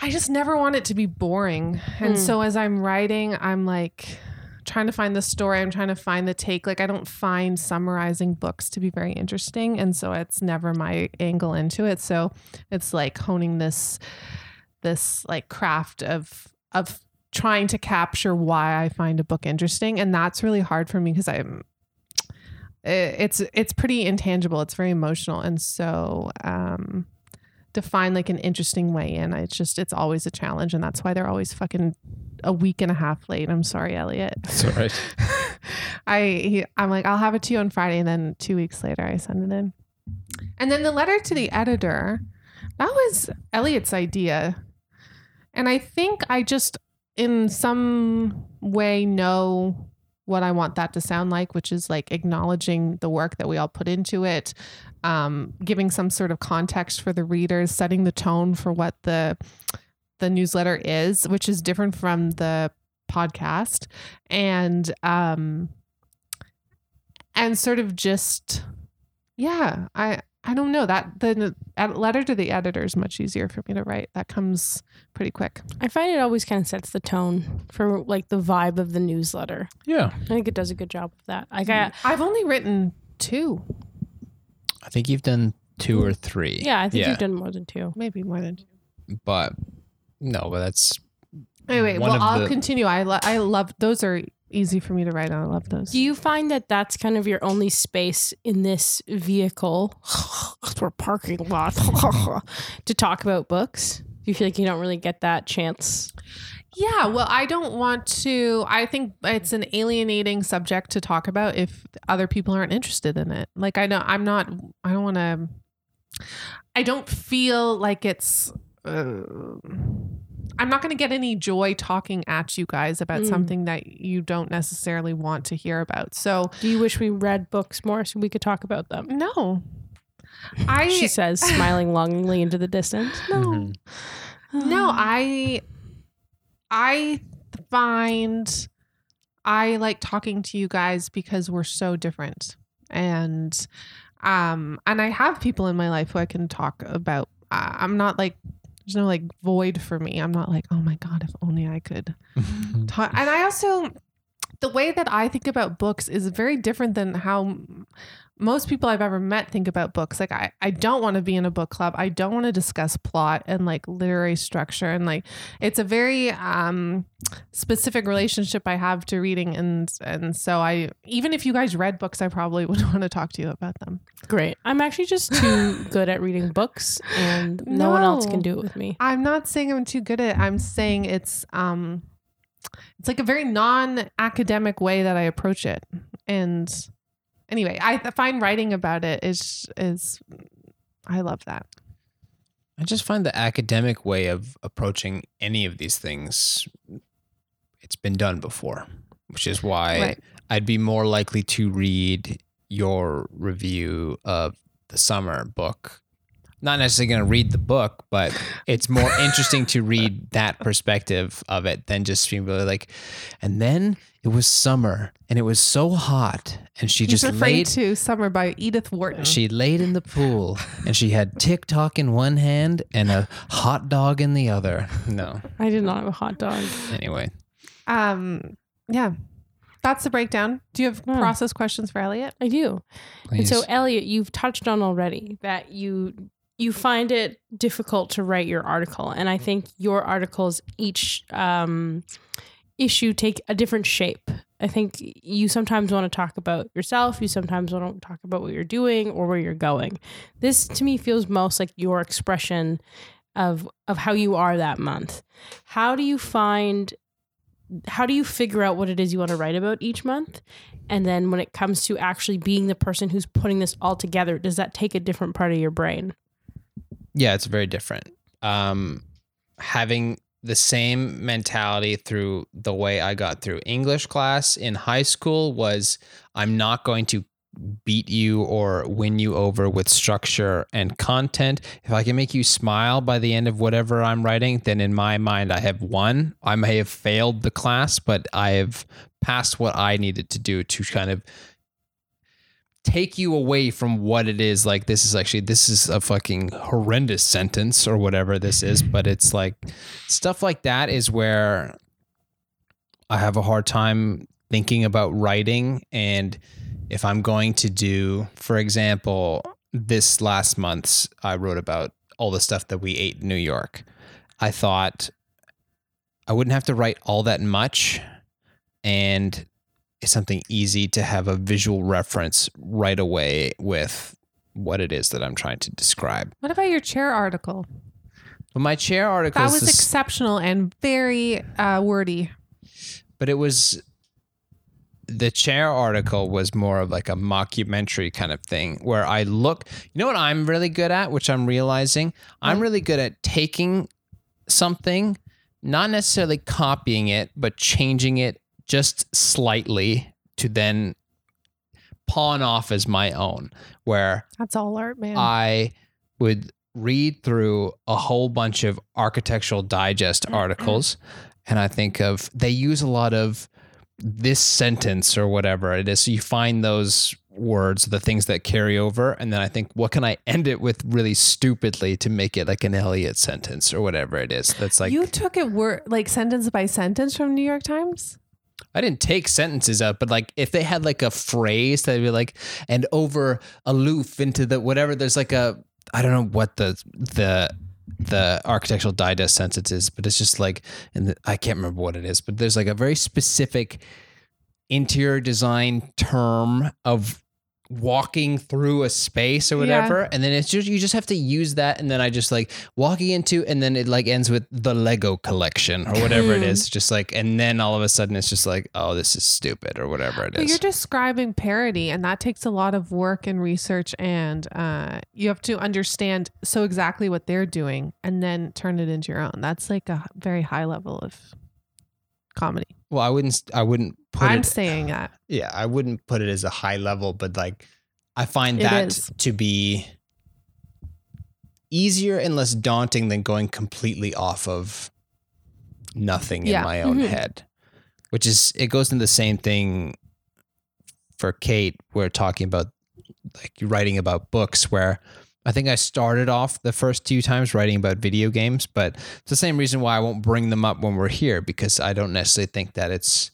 I just never want it to be boring. And Hmm. so as I'm writing, I'm like trying to find the story, I'm trying to find the take. Like I don't find summarizing books to be very interesting, and so it's never my angle into it. So it's like honing this this like craft of of trying to capture why I find a book interesting, and that's really hard for me because I'm it's it's pretty intangible. It's very emotional, and so um, to find like an interesting way in, it's just it's always a challenge, and that's why they're always fucking a week and a half late. I'm sorry, Elliot. That's all right. I he, I'm like I'll have it to you on Friday, and then two weeks later I send it in. And then the letter to the editor, that was Elliot's idea, and I think I just in some way know what I want that to sound like, which is like acknowledging the work that we all put into it, um, giving some sort of context for the readers, setting the tone for what the the newsletter is, which is different from the podcast, and um, and sort of just yeah, I I don't know that the ed- letter to the editor is much easier for me to write. That comes pretty quick. I find it always kind of sets the tone for like the vibe of the newsletter. Yeah. I think it does a good job of that. Like I, I've only written two, I think you've done two or three. yeah, I think Yeah. you've done more than two. maybe more than two. But no, but that's Anyway, One well, of I'll the- continue. I lo- I love those are easy for me to write on. I love those. Do you find that that's kind of your only space in this vehicle or parking lot to talk about books? Do you feel like you don't really get that chance? Yeah, well, I don't want to. I think it's an alienating subject to talk about if other people aren't interested in it. Like, I know I'm not. I don't want to. I don't feel like it's. Uh, I'm not going to get any joy talking at you guys about Mm. something that you don't necessarily want to hear about. So Do you wish we read books more so we could talk about them? no, I She says, smiling longingly into the distance. No. Mhm. No, I I find I like talking to you guys because we're so different. And um and I have people in my life who I can talk about. I- I'm not like there's no like void for me. I'm not like, "Oh my god, if only I could." Talk. And I also the way that I think about books is very different than how most people I've ever met think about books. Like I, I don't want to be in a book club. I don't want to discuss plot and like literary structure and like it's a very um specific relationship I have to reading and and so I even if you guys read books I probably would want to talk to you about them. Great. I'm actually just too good at reading books and no, one else can do it with me. I'm not saying I'm too good at it. I'm saying it's um it's like a very non-academic way that I approach it. And anyway, I find writing about it is is I love that. I just find the academic way of approaching any of these things, it's been done before, which is why Right. I'd be more likely to read your review of the summer book. Not necessarily going to read the book, but it's more interesting to read that perspective of it than just being really like, and then it was summer and it was so hot and she He's just afraid laid to Summer by Edith Wharton. she laid in the pool and she had TikTok in one hand and a hot dog in the other. No. I did not have a hot dog. Anyway. um, yeah, that's the breakdown. Do you have Hmm. process questions for Elliot? I do. And so, Elliot, you've touched on already that you you find it difficult to write your article, and I think your articles each um, issue take a different shape. I think you sometimes want to talk about yourself. You sometimes want to talk about what you're doing or where you're going. This to me feels most like your expression of of how you are that month. How do you find? How do you figure out what it is you want to write about each month? And then when it comes to actually being the person who's putting this all together, does that take a different part of your brain? Yeah, it's very different. Um, having the same mentality through the way I got through English class in high school was I'm not going to beat you or win you over with structure and content. If I can make you smile by the end of whatever I'm writing, then in my mind, I have won. I may have failed the class, but I have passed what I needed to do to kind of take you away from what it is like this is actually this is a fucking horrendous sentence or whatever this is mm-hmm. but it's like stuff like that is where i have a hard time thinking about writing. And if i'm going to do for example this last month's i wrote about all the stuff that we ate in new york. I thought i wouldn't have to write all that much. And something easy to have a visual reference right away with what it is that I'm trying to describe. What about your chair article? But my chair article That was this- exceptional and very uh, wordy. but it was the chair article was more of like a mockumentary kind of thing where I look, you know what I'm really good at, which I'm realizing? I'm really good at taking something, not necessarily copying it, but changing it just slightly to then pawn off as my own, where That's all art, man. I would read through a whole bunch of architectural digest articles and I think of they use a lot of this sentence or whatever it is. So you find those words, the things that carry over, and then I think, what can I end it with really stupidly to make it like an Elliot sentence or whatever it is? That's like you took it word like sentence by sentence from New York Times. I didn't take sentences out, but like if they had like a phrase that'd be like and over aloof into the whatever, there's like a I don't know what the the the architectural digest sentence is, but it's just like and the, I can't remember what it is, but there's like a very specific interior design term of walking through a space or Yeah. whatever and then it's just you just have to use that and then i just like walking into and then it like ends with the lego collection or whatever it is just like and then all of a sudden it's just like oh this is stupid or whatever it But is you're describing parody, and that takes a lot of work and research, and uh, you have to understand so exactly what they're doing, and then turn it into your own. That's like a very high level of comedy. well i wouldn't i wouldn't put I'm it saying that. yeah i wouldn't put it as a high level but like i find It that is. to be easier and less daunting than going completely off of nothing Yeah. in my own Mhm. head which is it goes into the same thing for kate we're talking about like writing about books where i think i started off the first two times writing about video games but it's the same reason why i won't bring them up when we're here because i don't necessarily think that it's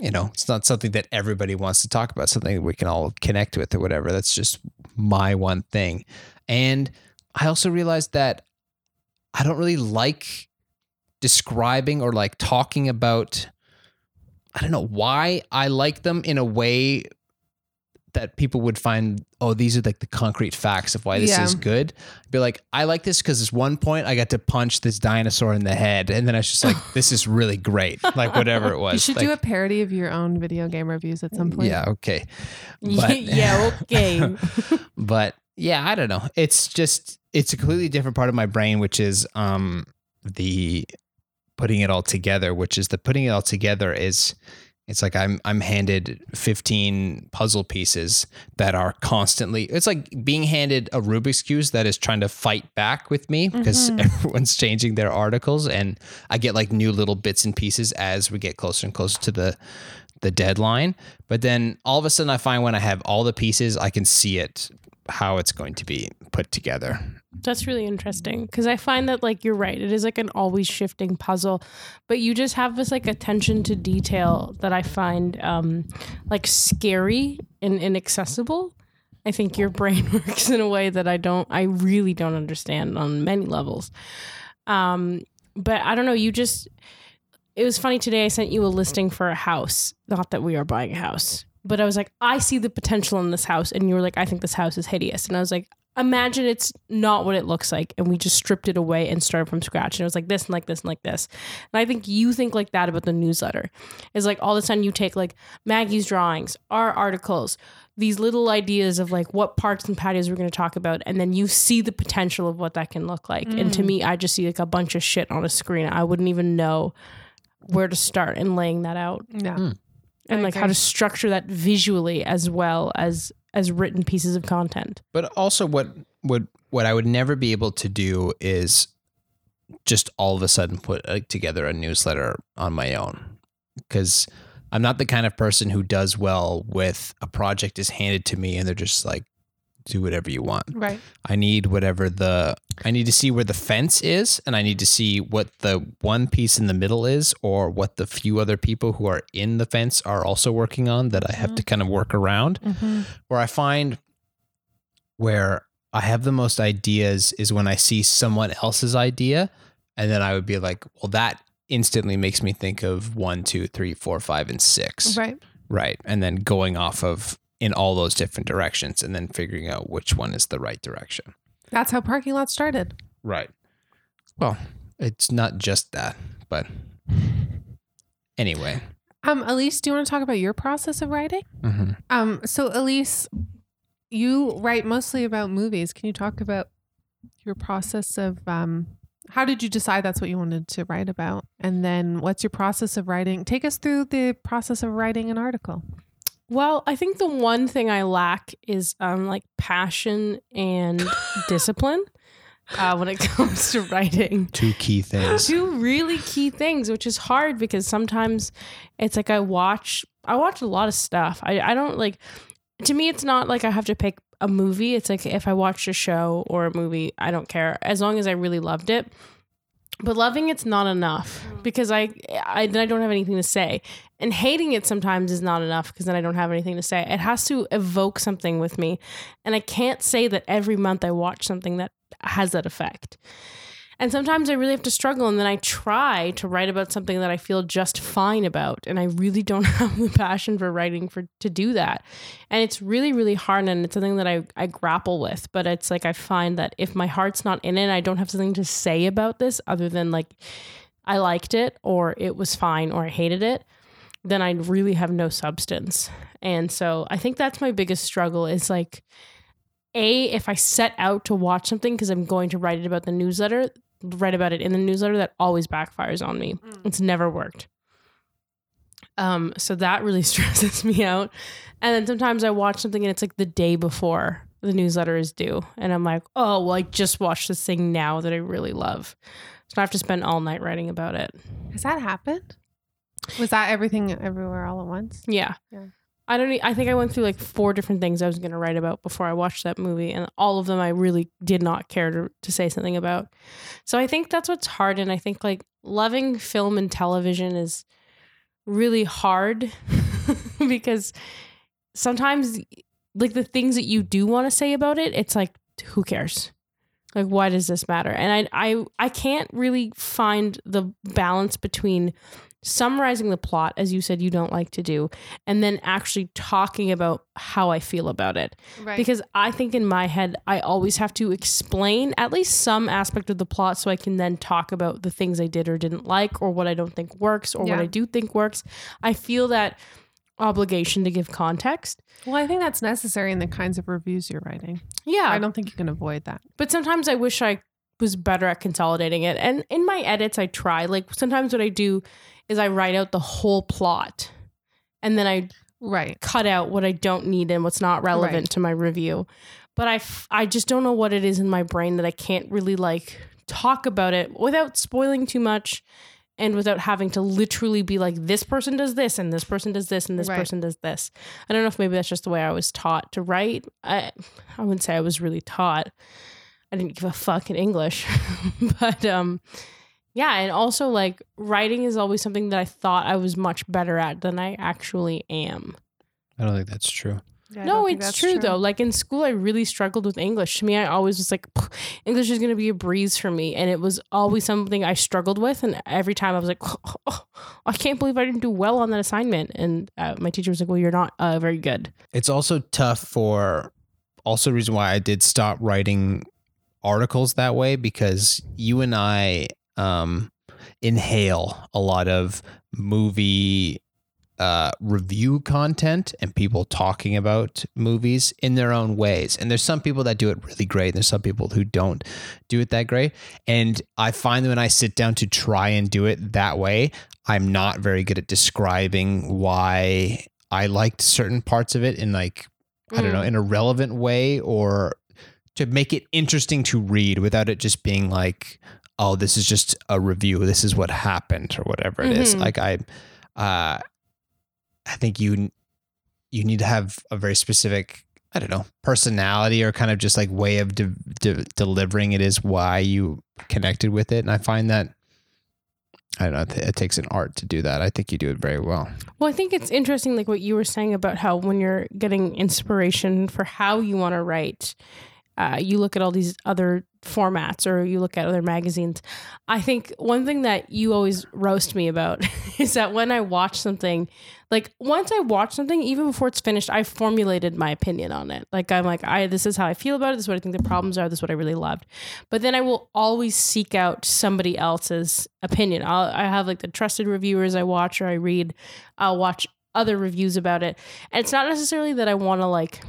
you know, it's not something that everybody wants to talk about, something we can all connect with or whatever. That's just my one thing. And I also realized that I don't really like describing or like talking about, I don't know why I like them in a way that people would find, oh, these are like the concrete facts of why this Yeah. is good. I'd Be like, I like this because at one point I got to punch this dinosaur in the head. And then I was just like, this is really great. Like, whatever it was. You should Like, do a parody of your own video game reviews at some point. yeah, okay. But- yeah, okay. But yeah, I don't know. It's just it's a completely different part of my brain, which is um the putting it all together, which is the putting it all together is It's like I'm I'm handed 15 puzzle pieces that are constantly it's like being handed a Rubik's cube that is trying to fight back with me because mm-hmm. everyone's changing their articles and I get like new little bits and pieces as we get closer and closer to the the deadline. But then all of a sudden I find when I have all the pieces I can see it how it's going to be put together. That's really interesting because I find that like you're right. It is like an always shifting puzzle, but you just have this like attention to detail that I find um, like scary and inaccessible. I think your brain works in a way that I don't. I really don't understand on many levels. Um, but I don't know. You just. It was funny today. I sent you a listing for a house. Not that we are buying a house, but I was like, I see the potential in this house, and you were like, I think this house is hideous, and I was like, imagine it's not what it looks like. And we just stripped it away and started from scratch. And it was like this and like this and like this. And i think you think like that about the newsletter. Is like all of a sudden you take like maggie's drawings our articles these little ideas of like what parts and patios we're going to talk about. And then you see the potential of what that can look like. And to me i just see like a bunch of shit on a screen. I wouldn't even know where to start in laying that out. Yeah. Hmm. And I like how to structure that visually as well as as written pieces of content. But also what what what I would never be able to do is just all of a sudden put uh, together a newsletter on my own. Cuz I'm not the kind of person who does well with a project is handed to me and they're just like do whatever you want. Right. I need whatever the I need to see where the fence is and I need to see what the one piece in the middle is or what the few other people who are in the fence are also working on that I have to kind of work around. Mm-hmm. Where I find where I have the most ideas is when I see someone else's idea and then I would be like, well that instantly makes me think of one, two, three, four, five, and six. Right. Right. And then going off of in all those different directions and then figuring out which one is the right direction. That's how parking lot started. Right. Well, it's not just that, but anyway. Um, Elise, do you want to talk about your process of writing? hmm Um, so Elise, you write mostly about movies. Can you talk about your process of um how did you decide that's what you wanted to write about? And then what's your process of writing? Take us through the process of writing an article. Well, I think the one thing I lack is um like passion and discipline uh, when it comes to writing. Two key things. Two really key things, which is hard because sometimes it's like I watch I watch a lot of stuff. I, I don't like to me it's not like I have to pick a movie. It's like if I watched a show or a movie, I don't care as long as I really loved it. But loving it's not enough mm. because I, I then I don't have anything to say, and hating it sometimes is not enough because then I don't have anything to say. It has to evoke something with me, and I can't say that every month I watch something that has that effect. And sometimes I really have to struggle, and then I try to write about something that I feel just fine about, and I really don't have the passion for writing for to do that. And it's really, really hard, and it's something that I I grapple with. But it's like I find that if my heart's not in it, I don't have something to say about this other than like I liked it, or it was fine, or I hated it. Then I really have no substance. And so I think that's my biggest struggle is like a if I set out to watch something because I'm going to write it about the newsletter, write about it in the newsletter, that always backfires on me. It's never worked. Um, so that really stresses me out. And then sometimes I watch something and it's like the day before the newsletter is due, and I'm like, oh, well, I just watched this thing now that I really love. So I have to spend all night writing about it. Has that happened? Was that everything everywhere all at once? Yeah. Yeah. I don't. I think I went through like four different things I was going to write about before I watched that movie, and all of them I really did not care to to say something about. So I think that's what's hard, and I think like loving film and television is really hard because sometimes like the things that you do want to say about it, it's like who cares? Like why does this matter? And I I I can't really find the balance between summarizing the plot as you said you don't like to do and then actually talking about how I feel about it. Right. Because I think in my head, I always have to explain at least some aspect of the plot so I can then talk about the things I did or didn't like or what I don't think works or Yeah. what I do think works. I feel that obligation to give context. well, I think that's necessary in the kinds of reviews you're writing. Yeah. I don't think you can avoid that. but sometimes I wish I was better at consolidating it. And in my edits, I try. Like sometimes what I do is I write out the whole plot and then I Right. cut out what I don't need and what's not relevant Right. to my review. But I, f- I just don't know what it is in my brain that I can't really like talk about it without spoiling too much and without having to literally be like, this person does this and this person does this and this Right. person does this. I don't know if maybe that's just the way I was taught to write. I, I wouldn't say I was really taught. I didn't give a fuck in English. but um, yeah, and also like writing is always something that I thought I was much better at than I actually am. I don't think that's true. Yeah, no, it's that's true, though. Like in school, I really struggled with English. To me, I always was like, English is going to be a breeze for me. And it was always something I struggled with. And every time I was like, oh, I can't believe I didn't do well on that assignment. And uh, my teacher was like, well, you're not uh, very good. It's also tough for also reason why I did stop writing articles that way because you and I um, inhale a lot of movie uh, review content and people talking about movies in their own ways. And there's some people that do it really great. And there's some people who don't do it that great. And I find that when I sit down to try and do it that way, I'm not very good at describing why I liked certain parts of it in like I don't know, in a relevant way or to make it interesting to read without it just being like, oh, this is just a review. This is what happened or whatever it is. Mhm. Like I, uh, I think you, you need to have a very specific, I don't know, personality or kind of just like way of de- de- delivering it is why you connected with it. And I find that, I don't know, it takes an art to do that. I think you do it very well. Well, I think it's interesting, like what you were saying about how when you're getting inspiration for how you want to write, uh, you look at all these other formats or you look at other magazines. I think one thing that you always roast me about is that when I watch something, like once I watch something, even before it's finished, I formulated my opinion on it. Like I'm like, I this is how I feel about it. This is what I think the problems are. This is what I really loved. But then I will always seek out somebody else's opinion. I'll, I have like the trusted reviewers I watch or I read. I'll watch other reviews about it, and it's not necessarily that I want to like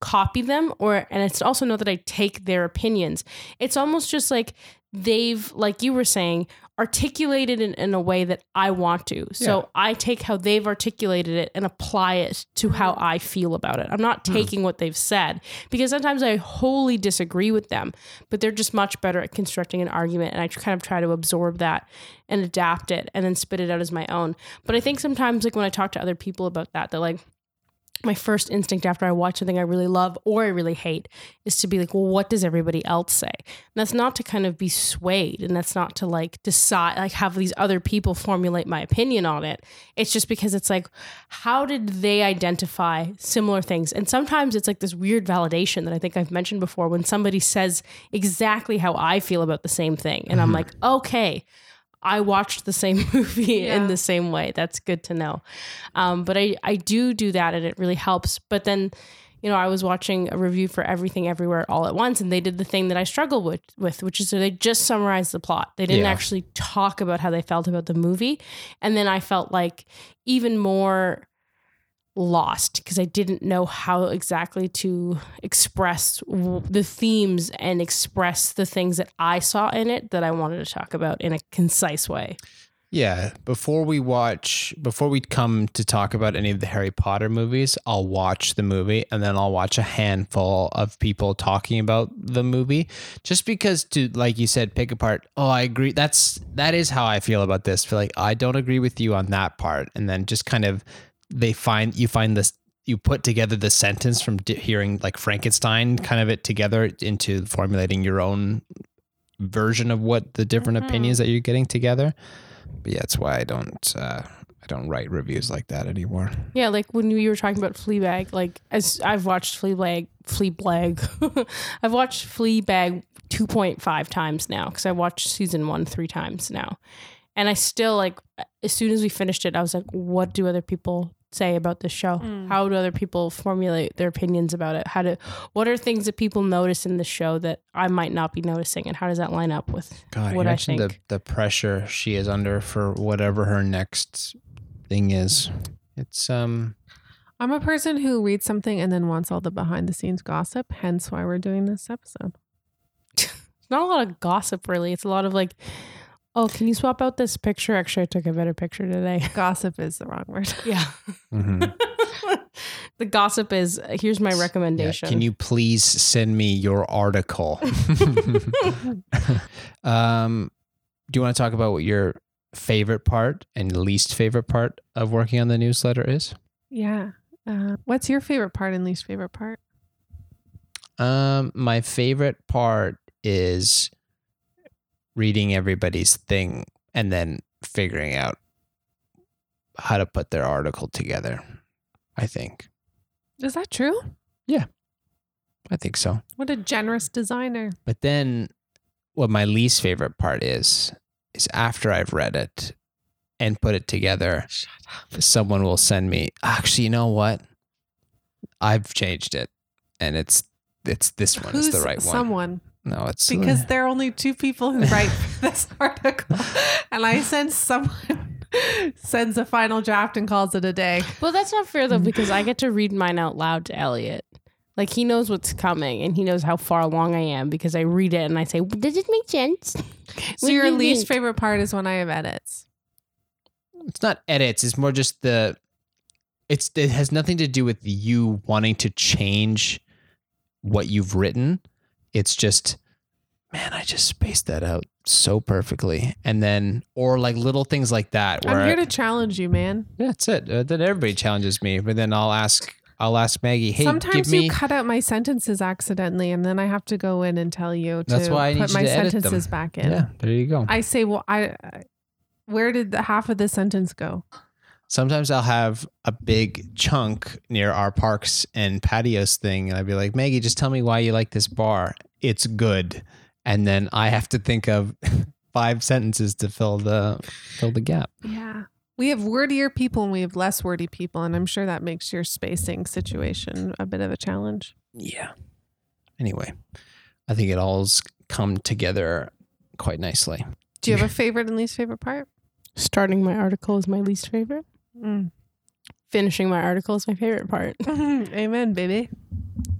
copy them or and it's also not that I take their opinions. It's almost just like they've like you were saying articulated in, in a way that I want to. So I take how they've articulated it and apply it to how I feel about it. I'm not hmm. taking what they've said because sometimes I wholly disagree with them, but they're just much better at constructing an argument and I kind of try to absorb that and adapt it and then spit it out as my own. But I think sometimes like when I talk to other people about that, they're like my first instinct after I watch something I really love or I really hate is to be like, well, what does everybody else say? And that's not to kind of be swayed and that's not to like decide, like have these other people formulate my opinion on it. It's just because it's like, how did they identify similar things? And sometimes it's like this weird validation that I think I've mentioned before when somebody says exactly how I feel about the same thing. And I'm mm-hmm. like, okay. I watched the same movie in the same way. That's good to know. Um, but I, I do do that and it really helps. But then, you know, I was watching a review for Everything Everywhere All at Once and they did the thing that I struggle with, with which is that they just summarized the plot. They didn't Yeah. actually talk about how they felt about the movie. And then I felt like even more lost because I didn't know how exactly to express the themes and express the things that I saw in it that I wanted to talk about in a concise way. Yeah, before we watch, before we come to talk about any of the Harry Potter movies, I'll watch the movie and then I'll watch a handful of people talking about the movie just because to like you said pick apart, oh, I agree. That's that is how I feel about this. Feel like I don't agree with you on that part and then just kind of they find you find this you put together the sentence from di- hearing like Frankenstein kind of it together into formulating your own version of what the different Mhm. opinions that you're getting together. But yeah, that's why I don't uh, I don't write reviews like that anymore. Yeah, like when you were talking about Fleabag, like as I've watched Fleabag, Fleabag, I've watched Fleabag 2.5 times now because I watched season one three times now. And I still like, as soon as we finished it, I was like, what do other people say about this show? Mm. How do other people formulate their opinions about it? How do, what are things that people notice in the show that I might not be noticing? And how does that line up with God, what you I mentioned the think? the pressure she is under for whatever her next thing is. It's um I'm a person who reads something and then wants all the behind the scenes gossip, hence why we're doing this episode. not a lot of gossip really. It's a lot of like Oh, can you swap out this picture? Actually, I took a better picture today. Gossip is the wrong word. Yeah. Mhm. the gossip is here's my Yeah, recommendation. Can you please send me your article? um, do you want to talk about what your favorite part and least favorite part of working on the newsletter is? Yeah. Uh, what's your favorite part and least favorite part? Um, my favorite part is reading everybody's thing and then figuring out how to put their article together. I think. Is that true? Yeah. I think so. What a generous designer. But then what my least favorite part is is after I've read it and put it together, someone will send me, actually, you know what? I've changed it. And it's it's this one Who's is the right one. someone? No, it's uh, Because there are only two people who write this article, and I sense someone sends a final draft and calls it a day. Well, that's not fair though because I get to read mine out loud to Elliot. Like he knows what's coming and he knows how far along I am because I read it and I say, "Does it make sense?" So What your least think? favorite part is when I have edits. it's not edits it's more just the it's it has nothing to do with you wanting to change what you've written it's just man i just spaced that out so perfectly and then or like little things like that where I'm here to challenge you, man. yeah, that's it uh, then everybody challenges me but then i'll ask i'll ask maggie hey Sometimes give me you cut out my sentences accidentally, and then I have to go in and tell you to That's why I need put you my to edit them. sentences back in. yeah there you go I say, well, I. I- Where did the half of the sentence go? Sometimes I'll have a big chunk near our parks and patios thing, and I'd be like, Maggie, just tell me why you like this bar. It's good, and then I have to think of five sentences to fill the fill the gap. Yeah. We have wordier people and we have less wordy people, and I'm sure that makes your spacing situation a bit of a challenge. Yeah. Anyway, I think it all's come together quite nicely. Do you have a favorite and least favorite part? Starting my article is my least favorite. Mm. Finishing my article is my favorite part. Amen, baby.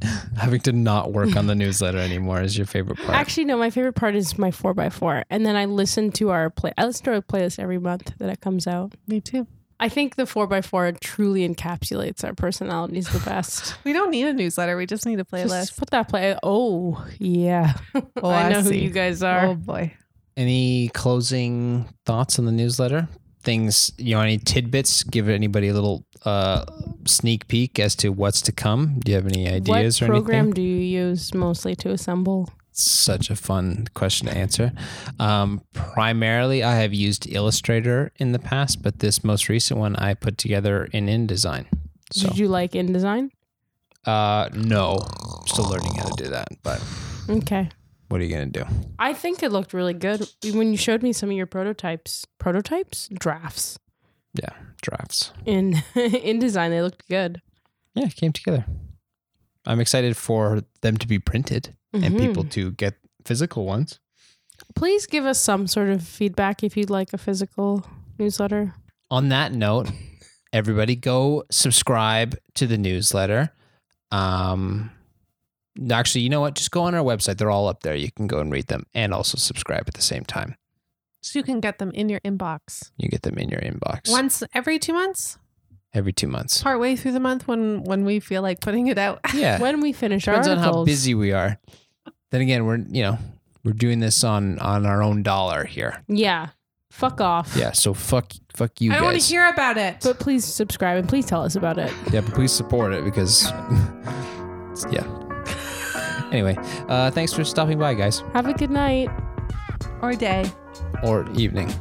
Having to not work on the newsletter anymore is your favorite part. Actually, no, my favorite part is my four x four, and then I listen to our play. I listen to our playlist every month that it comes out. Me too. I think the four x four truly encapsulates our personalities the best. We don't need a newsletter. We just need a playlist. Just put that play. Oh yeah, Oh, I I know who you guys are. Oh boy. Any closing thoughts on the newsletter? Things, you know, any tidbits? Give anybody a little uh, sneak peek as to what's to come. Do you have any ideas what or anything? What program do you use mostly to assemble? Such a fun question to answer. Um, primarily, I have used Illustrator in the past, but this most recent one I put together in InDesign. So, Did you like InDesign? uh, no, still learning how to do that. But Okay. What are you gonna do? I think it looked really good when you showed me some of your prototypes. Prototypes, drafts Yeah, Drafts. in InDesign They looked good. Yeah, it came together. I'm excited for them to be printed and Mhm. people to get physical ones. Please give us some sort of feedback if you'd like a physical newsletter. On that note, everybody go subscribe to the newsletter. Um, actually, you know what? Just go on our website. They're all up there. You can go and read them and also subscribe at the same time. So you can get them in your inbox You get them in your inbox once every two months, every two months. partway through the month when when we feel like putting it out. Yeah, When we finish our own. depends our on how busy we are. Then again, we're you know we're doing this on on our own dollar here. Yeah. Fuck off. Yeah, so fuck fuck you I don't want to hear about it. But please subscribe and please tell us about it. Yeah, but please support it because, yeah. Anyway, uh, thanks for stopping by, guys, Have a good night. or day. or evening.